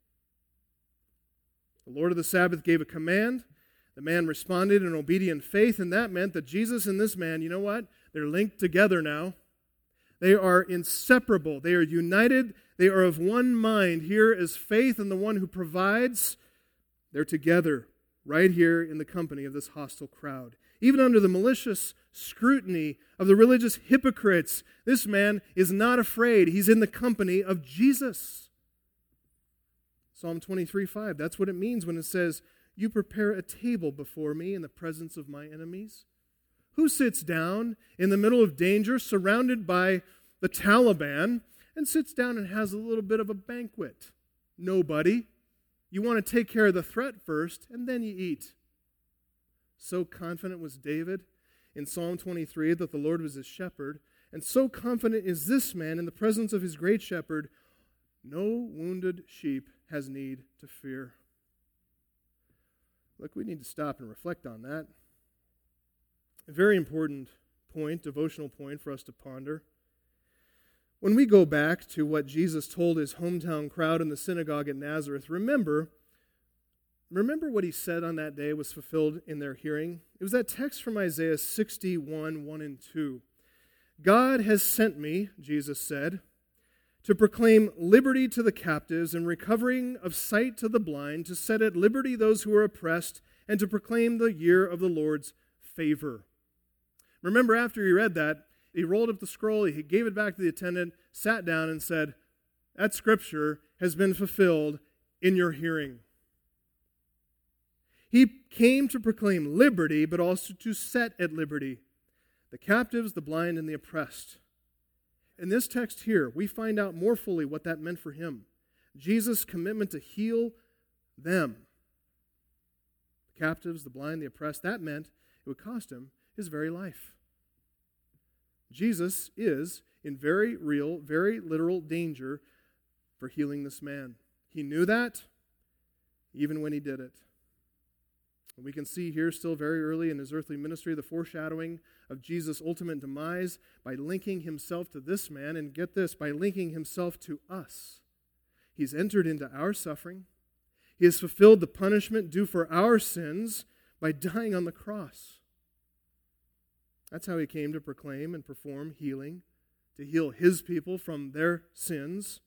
The Lord of the Sabbath gave a command. The man responded in obedient faith, and that meant that Jesus and this man, you know what? They're linked together now. They are inseparable. They are united. They are of one mind. Here is faith and the one who provides. They're together right here in the company of this hostile crowd. Even under the malicious scrutiny of the religious hypocrites, this man is not afraid. He's in the company of Jesus. Psalm 23 5, that's what it means when it says, You prepare a table before me in the presence of my enemies. Who sits down in the middle of danger, surrounded by the Taliban, and sits down and has a little bit of a banquet? Nobody. You want to take care of the threat first, and then you eat. So confident was David in Psalm 23 that the Lord was his shepherd, and so confident is this man in the presence of his great shepherd, no wounded sheep has need to fear. Look, we need to stop and reflect on that. A very important point, devotional point for us to ponder. When we go back to what Jesus told his hometown crowd in the synagogue at Nazareth, remember Remember what he said on that day was fulfilled in their hearing? It was that text from Isaiah 61 1 and 2. God has sent me, Jesus said, to proclaim liberty to the captives and recovering of sight to the blind, to set at liberty those who are oppressed, and to proclaim the year of the Lord's favor. Remember, after he read that, he rolled up the scroll, he gave it back to the attendant, sat down, and said, That scripture has been fulfilled in your hearing. He came to proclaim liberty, but also to set at liberty the captives, the blind, and the oppressed. In this text here, we find out more fully what that meant for him. Jesus' commitment to heal them. The captives, the blind, the oppressed, that meant it would cost him his very life. Jesus is in very real, very literal danger for healing this man. He knew that even when he did it. We can see here, still very early in his earthly ministry, the foreshadowing of Jesus' ultimate demise by linking himself to this man, and get this, by linking himself to us. He's entered into our suffering. He has fulfilled the punishment due for our sins by dying on the cross. That's how he came to proclaim and perform healing, to heal his people from their sins.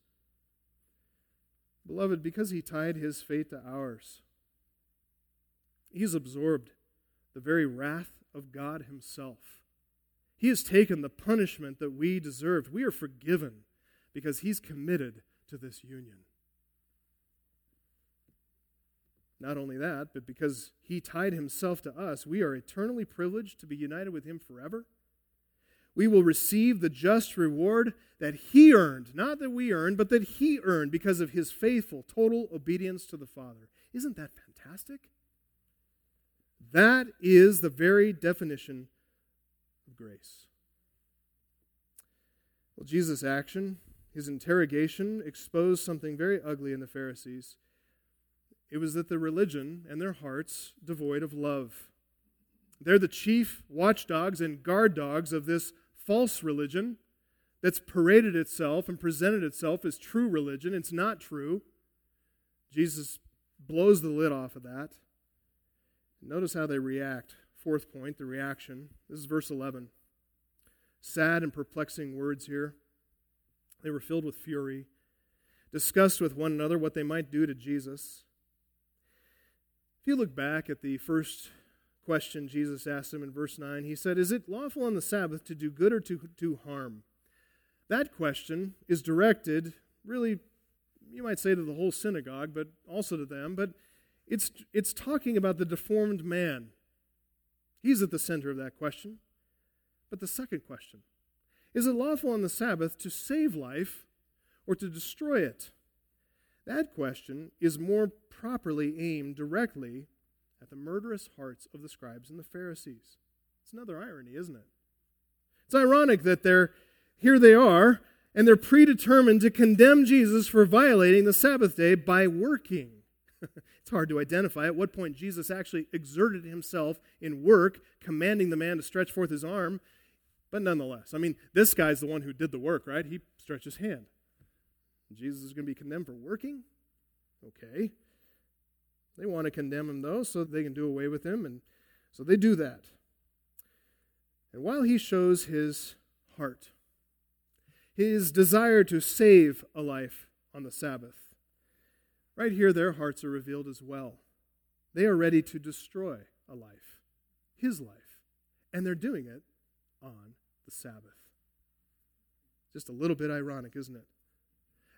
Beloved, because he tied his fate to ours, He's absorbed the very wrath of God Himself. He has taken the punishment that we deserved. We are forgiven because He's committed to this union. Not only that, but because He tied Himself to us, we are eternally privileged to be united with Him forever. We will receive the just reward that He earned, not that we earned, but that He earned because of His faithful, total obedience to the Father. Isn't that fantastic? That is the very definition of grace. Well, Jesus' action, his interrogation, exposed something very ugly in the Pharisees. It was that the religion and their hearts devoid of love. They're the chief watchdogs and guard dogs of this false religion that's paraded itself and presented itself as true religion. It's not true. Jesus blows the lid off of that. Notice how they react. Fourth point, the reaction. This is verse 11. Sad and perplexing words here. They were filled with fury, discussed with one another what they might do to Jesus. If you look back at the first question Jesus asked them in verse 9, he said, Is it lawful on the Sabbath to do good or to do harm? That question is directed, really, you might say to the whole synagogue, but also to them, but it's, it's talking about the deformed man. He's at the center of that question. But the second question is it lawful on the Sabbath to save life or to destroy it? That question is more properly aimed directly at the murderous hearts of the scribes and the Pharisees. It's another irony, isn't it? It's ironic that they're here they are, and they're predetermined to condemn Jesus for violating the Sabbath day by working. <laughs> it's hard to identify at what point Jesus actually exerted himself in work, commanding the man to stretch forth his arm. But nonetheless, I mean, this guy's the one who did the work, right? He stretched his hand. Jesus is going to be condemned for working? Okay. They want to condemn him, though, so they can do away with him. And so they do that. And while he shows his heart, his desire to save a life on the Sabbath, Right here, their hearts are revealed as well. They are ready to destroy a life, his life, and they're doing it on the Sabbath. Just a little bit ironic, isn't it?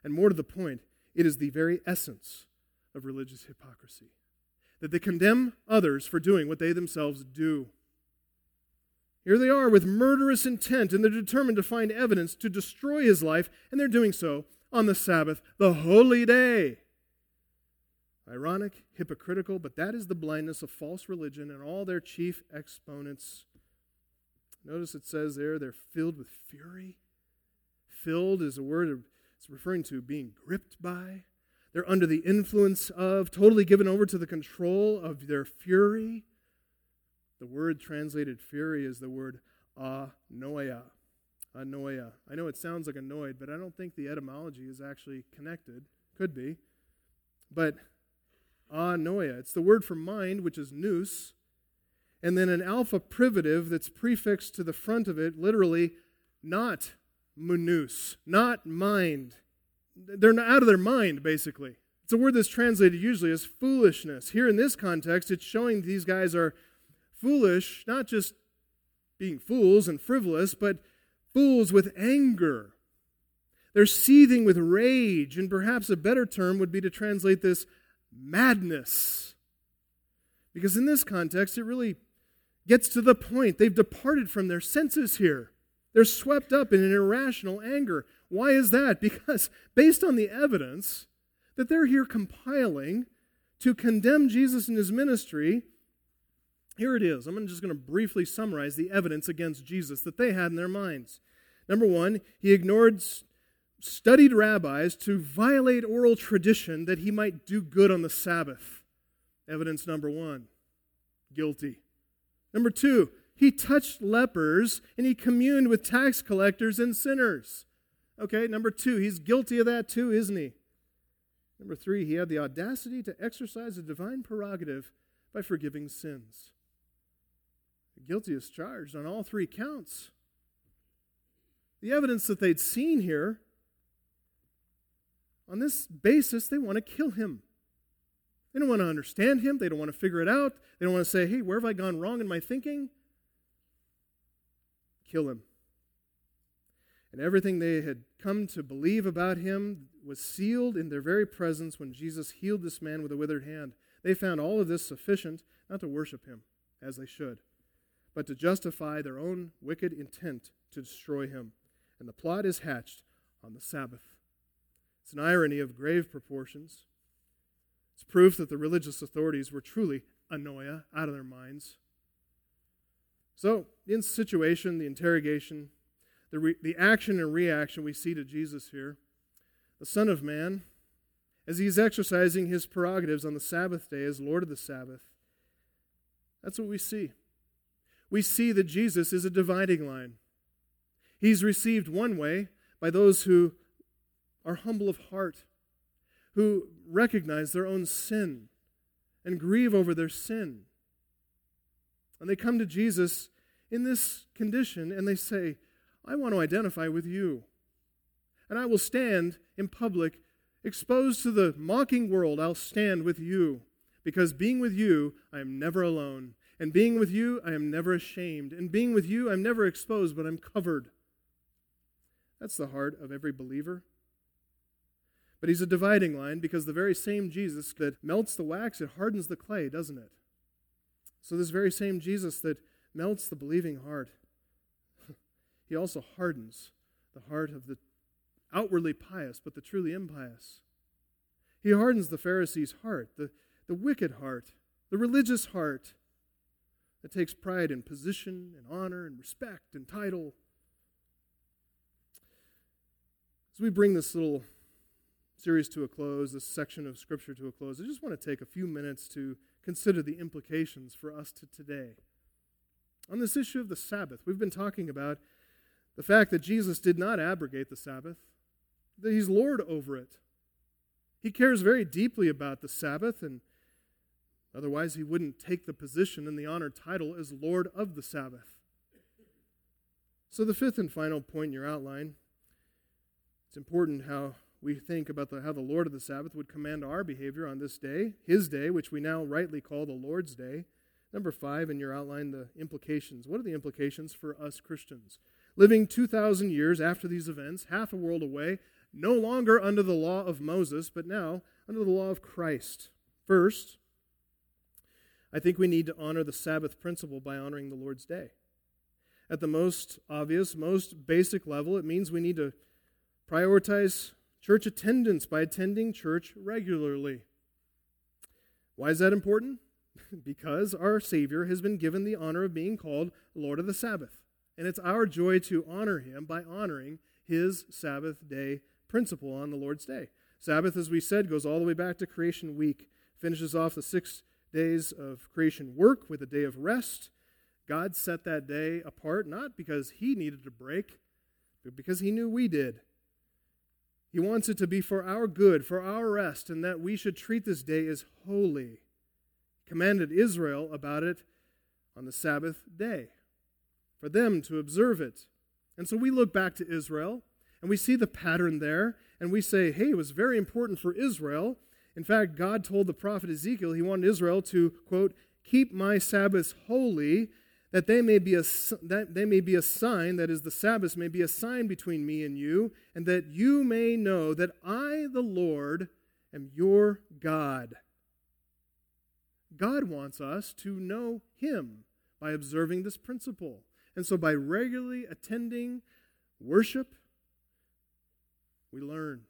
And more to the point, it is the very essence of religious hypocrisy that they condemn others for doing what they themselves do. Here they are with murderous intent, and they're determined to find evidence to destroy his life, and they're doing so on the Sabbath, the holy day. Ironic, hypocritical, but that is the blindness of false religion and all their chief exponents. Notice it says there they're filled with fury. Filled is a word it's referring to being gripped by. They're under the influence of, totally given over to the control of their fury. The word translated fury is the word anoia. Anoia. I know it sounds like annoyed, but I don't think the etymology is actually connected. Could be. But anoia. It's the word for mind, which is nous, and then an alpha privative that's prefixed to the front of it, literally, not munus, not mind. they're out of their mind, basically. It's a word that's translated usually as foolishness. Here in this context, it's showing these guys are foolish, not just being fools and frivolous, but fools with anger. They're seething with rage, and perhaps a better term would be to translate this madness. Because in this context, it really gets to the point. They've departed from their senses here. They're swept up in an irrational anger. Why is that? <laughs> Because based on the evidence that they're here compiling to condemn Jesus and his ministry, here it is. I'm just going to briefly summarize the evidence against Jesus that they had in their minds. Number one, he ignored studied rabbis to violate oral tradition that he might do good on the Sabbath. Evidence number one guilty. Number two, he touched lepers and he communed with tax collectors and sinners. Okay, number two, he's guilty of that too, isn't he? Number three, he had the audacity to exercise a divine prerogative by forgiving sins. Guilty is charged on all three counts. The evidence that they'd seen here, on this basis, they want to kill him. They don't want to understand him. They don't want to figure it out. They don't want to say, hey, where have I gone wrong in my thinking? Kill him. And everything they had come to believe about him was sealed in their very presence when Jesus healed this man with a withered hand. They found all of this sufficient not to worship him as they should, but to justify their own wicked intent to destroy him. And the plot is hatched on the Sabbath. It's an irony of grave proportions. It's proof that the religious authorities were truly anoia, out of their minds. So, in situation, the interrogation, the, re- the action and reaction we see to Jesus here, the Son of Man, as he's exercising his prerogatives on the Sabbath day as Lord of the Sabbath, that's what we see. We see that Jesus is a dividing line. He's received one way by those who are humble of heart, who recognize their own sin and grieve over their sin. And they come to Jesus in this condition and they say, I want to identify with you. And I will stand in public, exposed to the mocking world. I'll stand with you. Because being with you, I am never alone. And being with you, I am never ashamed. And being with you, I'm never exposed, but I'm covered. That's the heart of every believer. But he's a dividing line because the very same Jesus that melts the wax, it hardens the clay, doesn't it? So, this very same Jesus that melts the believing heart, <laughs> he also hardens the heart of the outwardly pious, but the truly impious. He hardens the Pharisee's heart, the, the wicked heart, the religious heart that takes pride in position and honor and respect and title. As we bring this little series to a close, this section of Scripture to a close, I just want to take a few minutes to consider the implications for us to today. On this issue of the Sabbath, we've been talking about the fact that Jesus did not abrogate the Sabbath, that he's Lord over it. He cares very deeply about the Sabbath, and otherwise he wouldn't take the position and the honored title as Lord of the Sabbath. So, the fifth and final point in your outline it's important how we think about the, how the Lord of the Sabbath would command our behavior on this day, his day, which we now rightly call the Lord's day. Number five in your outline, the implications. What are the implications for us Christians? Living 2,000 years after these events, half a world away, no longer under the law of Moses, but now under the law of Christ. First, I think we need to honor the Sabbath principle by honoring the Lord's day. At the most obvious, most basic level, it means we need to prioritize church attendance by attending church regularly. Why is that important? <laughs> because our Savior has been given the honor of being called Lord of the Sabbath. And it's our joy to honor him by honoring his Sabbath day principle on the Lord's day. Sabbath, as we said, goes all the way back to creation week, finishes off the six days of creation work with a day of rest. God set that day apart not because he needed a break, but because he knew we did. He wants it to be for our good, for our rest, and that we should treat this day as holy. He commanded Israel about it on the Sabbath day, for them to observe it. And so we look back to Israel, and we see the pattern there, and we say, hey, it was very important for Israel. In fact, God told the prophet Ezekiel he wanted Israel to, quote, keep my Sabbaths holy, that they may be a, that they may be a sign, that is, the Sabbath may be a sign between me and you, and that you may know that I, the Lord, am your God. God wants us to know Him by observing this principle. And so, by regularly attending worship, we learn.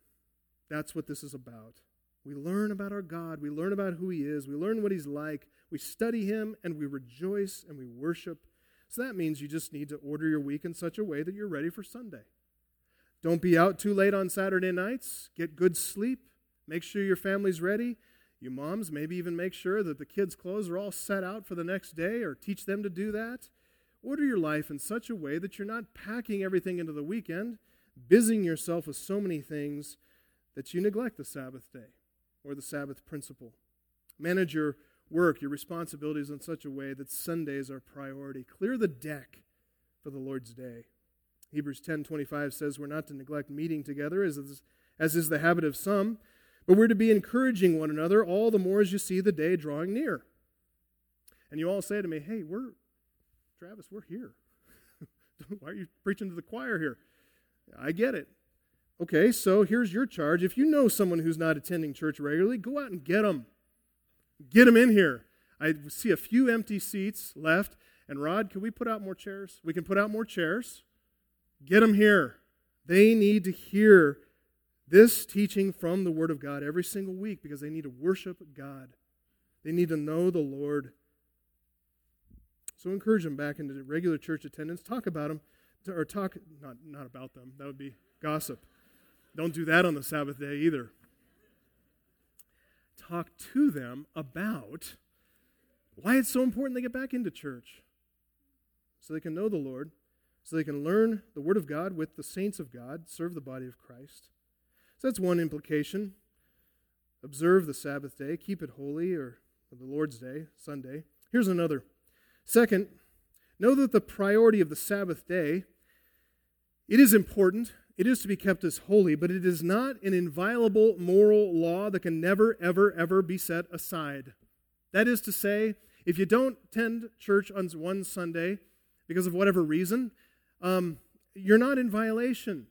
That's what this is about. We learn about our God. We learn about who He is. We learn what He's like. We study Him and we rejoice and we worship. So that means you just need to order your week in such a way that you're ready for Sunday. Don't be out too late on Saturday nights. Get good sleep. Make sure your family's ready. You moms, maybe even make sure that the kids' clothes are all set out for the next day or teach them to do that. Order your life in such a way that you're not packing everything into the weekend, busying yourself with so many things that you neglect the Sabbath day or the Sabbath principle. Manage your work, your responsibilities in such a way that Sundays are priority. Clear the deck for the Lord's day. Hebrews 10:25 says we're not to neglect meeting together as is, as is the habit of some, but we're to be encouraging one another all the more as you see the day drawing near. And you all say to me, "Hey, we're Travis, we're here. <laughs> Why are you preaching to the choir here?" I get it. Okay, so here's your charge. If you know someone who's not attending church regularly, go out and get them. Get them in here. I see a few empty seats left. And Rod, can we put out more chairs? We can put out more chairs. Get them here. They need to hear this teaching from the Word of God every single week because they need to worship God. They need to know the Lord. So encourage them back into regular church attendance. Talk about them, or talk, not, not about them. That would be gossip. Don't do that on the Sabbath day either. Talk to them about why it's so important they get back into church so they can know the Lord, so they can learn the Word of God with the saints of God, serve the body of Christ. So that's one implication. Observe the Sabbath day, keep it holy, or the Lord's day, Sunday. Here's another. Second, know that the priority of the Sabbath day it is important it is to be kept as holy, but it is not an inviolable moral law that can never, ever, ever be set aside. That is to say, if you don't attend church on one Sunday because of whatever reason, um, you're not in violation.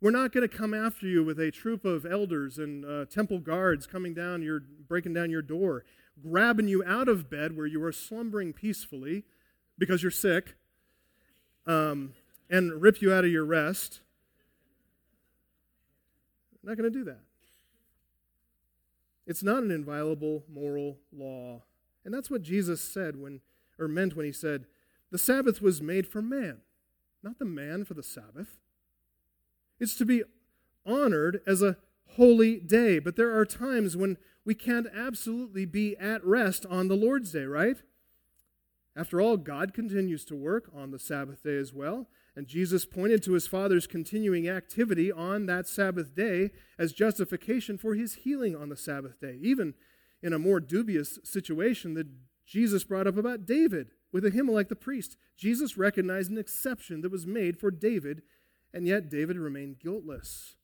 We're not going to come after you with a troop of elders and uh, temple guards coming down your, breaking down your door, grabbing you out of bed where you are slumbering peacefully because you're sick, um, and rip you out of your rest not going to do that. It's not an inviolable moral law. And that's what Jesus said when, or meant when he said, the Sabbath was made for man, not the man for the Sabbath. It's to be honored as a holy day. But there are times when we can't absolutely be at rest on the Lord's day, right? After all, God continues to work on the Sabbath day as well. And Jesus pointed to his Father's continuing activity on that Sabbath day as justification for his healing on the Sabbath day, even in a more dubious situation that Jesus brought up about David with Ahimelech the priest. Jesus recognized an exception that was made for David, and yet David remained guiltless.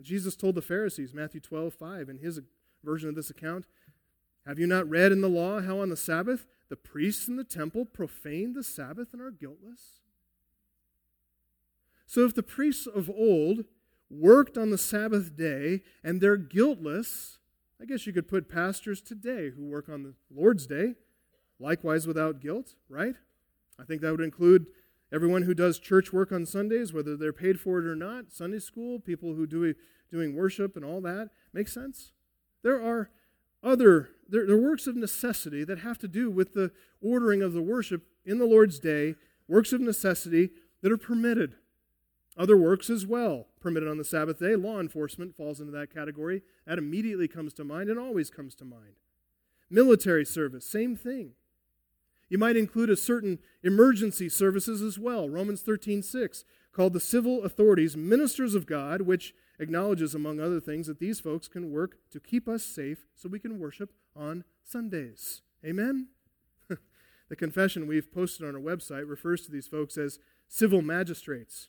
Jesus told the Pharisees, Matthew 12, 5, in his version of this account, Have you not read in the law how on the Sabbath the priests in the temple profane the Sabbath and are guiltless? So if the priests of old worked on the Sabbath day and they're guiltless, I guess you could put pastors today who work on the Lord's day, likewise without guilt, right? I think that would include everyone who does church work on Sundays, whether they're paid for it or not, Sunday school, people who do doing worship and all that. Makes sense? There are other there, there are works of necessity that have to do with the ordering of the worship in the Lord's day, works of necessity that are permitted. Other works as well, permitted on the Sabbath day. Law enforcement falls into that category. That immediately comes to mind and always comes to mind. Military service, same thing. You might include a certain emergency services as well. Romans 13, 6, called the civil authorities ministers of God, which acknowledges, among other things, that these folks can work to keep us safe so we can worship on Sundays. Amen? <laughs> the confession we've posted on our website refers to these folks as civil magistrates.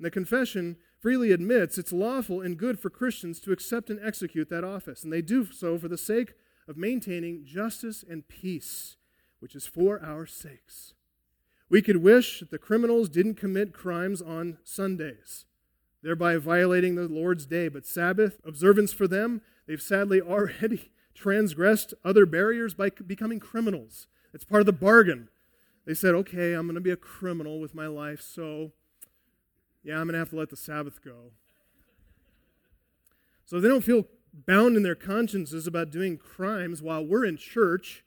And the confession freely admits it's lawful and good for Christians to accept and execute that office, and they do so for the sake of maintaining justice and peace, which is for our sakes. We could wish that the criminals didn't commit crimes on Sundays, thereby violating the Lord's day, but Sabbath observance for them, they've sadly <laughs> already transgressed other barriers by becoming criminals. It's part of the bargain. They said, okay, I'm going to be a criminal with my life, so yeah, I'm going to have to let the Sabbath go. So if they don't feel bound in their consciences about doing crimes while we're in church,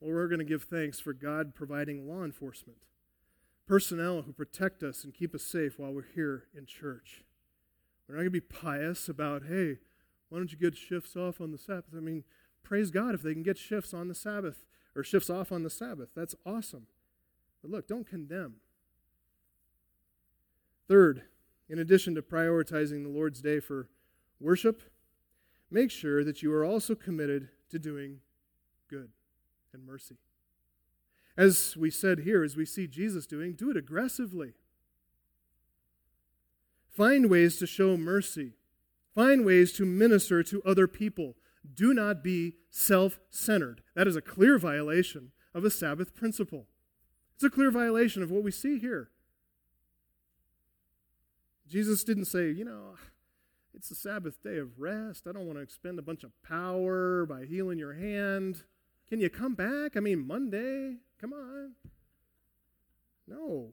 well, we're going to give thanks for God providing law enforcement, personnel who protect us and keep us safe while we're here in church. We're not going to be pious about, hey, why don't you get shifts off on the Sabbath? I mean, praise God if they can get shifts on the Sabbath or shifts off on the Sabbath. That's awesome. But look, don't condemn. Third, in addition to prioritizing the Lord's Day for worship, make sure that you are also committed to doing good and mercy. As we said here, as we see Jesus doing, do it aggressively. Find ways to show mercy. Find ways to minister to other people. Do not be self centered. That is a clear violation of a Sabbath principle. It's a clear violation of what we see here. Jesus didn't say, you know, it's the Sabbath day of rest. I don't want to expend a bunch of power by healing your hand. Can you come back? I mean, Monday. Come on. No.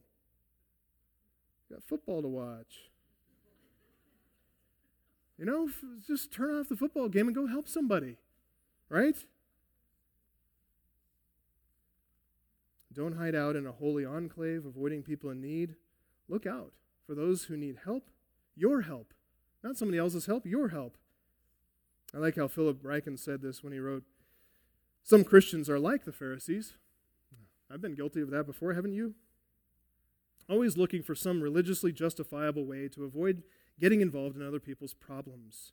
Got football to watch. You know, just turn off the football game and go help somebody. Right? Don't hide out in a holy enclave, avoiding people in need. Look out for those who need help, your help. Not somebody else's help, your help. I like how Philip Ryken said this when he wrote Some Christians are like the Pharisees. I've been guilty of that before, haven't you? Always looking for some religiously justifiable way to avoid getting involved in other people's problems.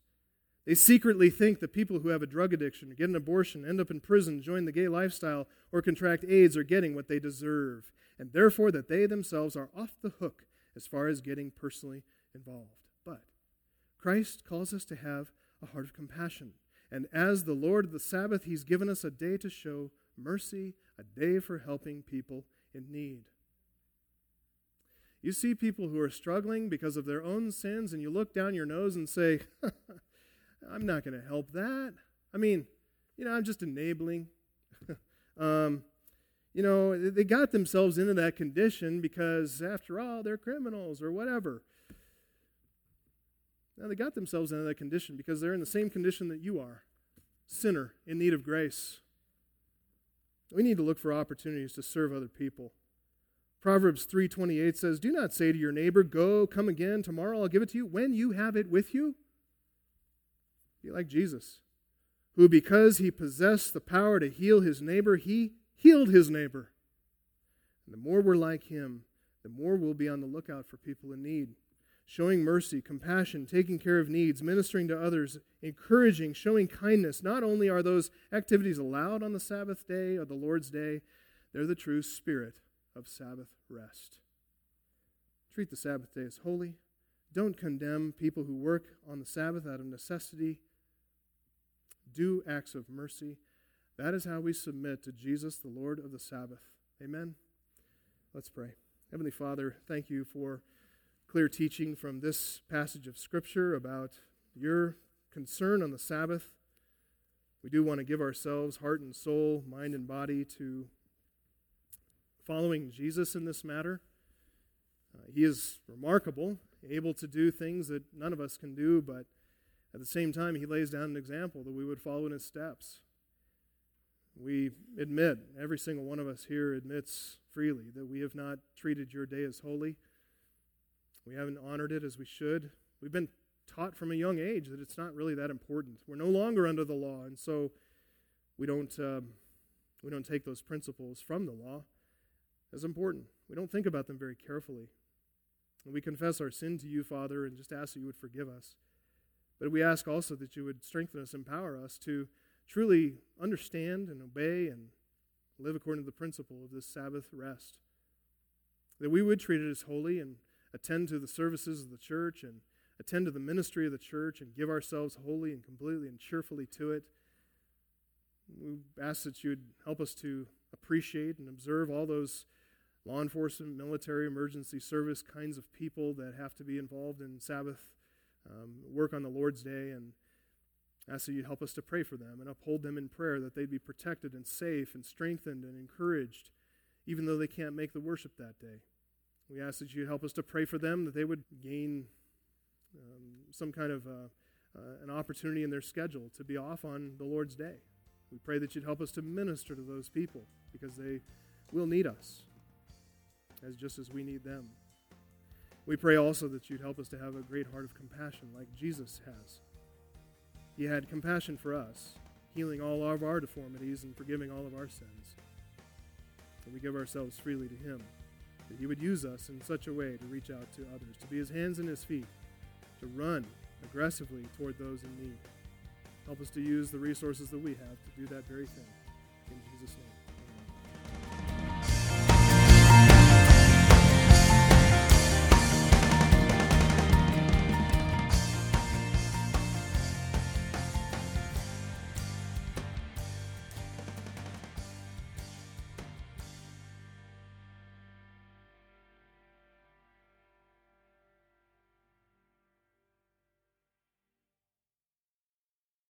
They secretly think that people who have a drug addiction, get an abortion, end up in prison, join the gay lifestyle, or contract AIDS are getting what they deserve, and therefore that they themselves are off the hook as far as getting personally involved. But Christ calls us to have a heart of compassion. And as the Lord of the Sabbath, He's given us a day to show mercy, a day for helping people in need. You see people who are struggling because of their own sins, and you look down your nose and say, <laughs> I'm not going to help that. I mean, you know, I'm just enabling. <laughs> um, you know, they got themselves into that condition because, after all, they're criminals or whatever. Now, they got themselves into that condition because they're in the same condition that you are sinner in need of grace. We need to look for opportunities to serve other people. Proverbs 3:28 says, "Do not say to your neighbor, go, come again, tomorrow I'll give it to you when you have it with you." Be like Jesus, who because he possessed the power to heal his neighbor, he healed his neighbor. And the more we're like him, the more we'll be on the lookout for people in need. Showing mercy, compassion, taking care of needs, ministering to others, encouraging, showing kindness. Not only are those activities allowed on the Sabbath day or the Lord's day, they're the true spirit of Sabbath rest. Treat the Sabbath day as holy. Don't condemn people who work on the Sabbath out of necessity. Do acts of mercy that is how we submit to Jesus, the Lord of the Sabbath. Amen. Let's pray. Heavenly Father, thank you for clear teaching from this passage of Scripture about your concern on the Sabbath. We do want to give ourselves, heart and soul, mind and body, to following Jesus in this matter. Uh, he is remarkable, able to do things that none of us can do, but at the same time, he lays down an example that we would follow in his steps. We admit, every single one of us here admits freely that we have not treated your day as holy. We haven't honored it as we should. We've been taught from a young age that it's not really that important. We're no longer under the law, and so we don't, um, we don't take those principles from the law as important. We don't think about them very carefully. And we confess our sin to you, Father, and just ask that you would forgive us. But we ask also that you would strengthen us, empower us to truly understand and obey and live according to the principle of this Sabbath rest. That we would treat it as holy and attend to the services of the church and attend to the ministry of the church and give ourselves wholly and completely and cheerfully to it. We ask that you would help us to appreciate and observe all those law enforcement, military, emergency service kinds of people that have to be involved in Sabbath um, work on the Lord's day and ask that you help us to pray for them and uphold them in prayer that they'd be protected and safe and strengthened and encouraged, even though they can't make the worship that day. We ask that you help us to pray for them, that they would gain um, some kind of uh, uh, an opportunity in their schedule to be off on the Lord's day. We pray that you'd help us to minister to those people because they will need us as just as we need them. We pray also that you'd help us to have a great heart of compassion like Jesus has. He had compassion for us, healing all of our deformities and forgiving all of our sins. And we give ourselves freely to Him, that He would use us in such a way to reach out to others, to be His hands and His feet, to run aggressively toward those in need. Help us to use the resources that we have to do that very thing. In Jesus' name.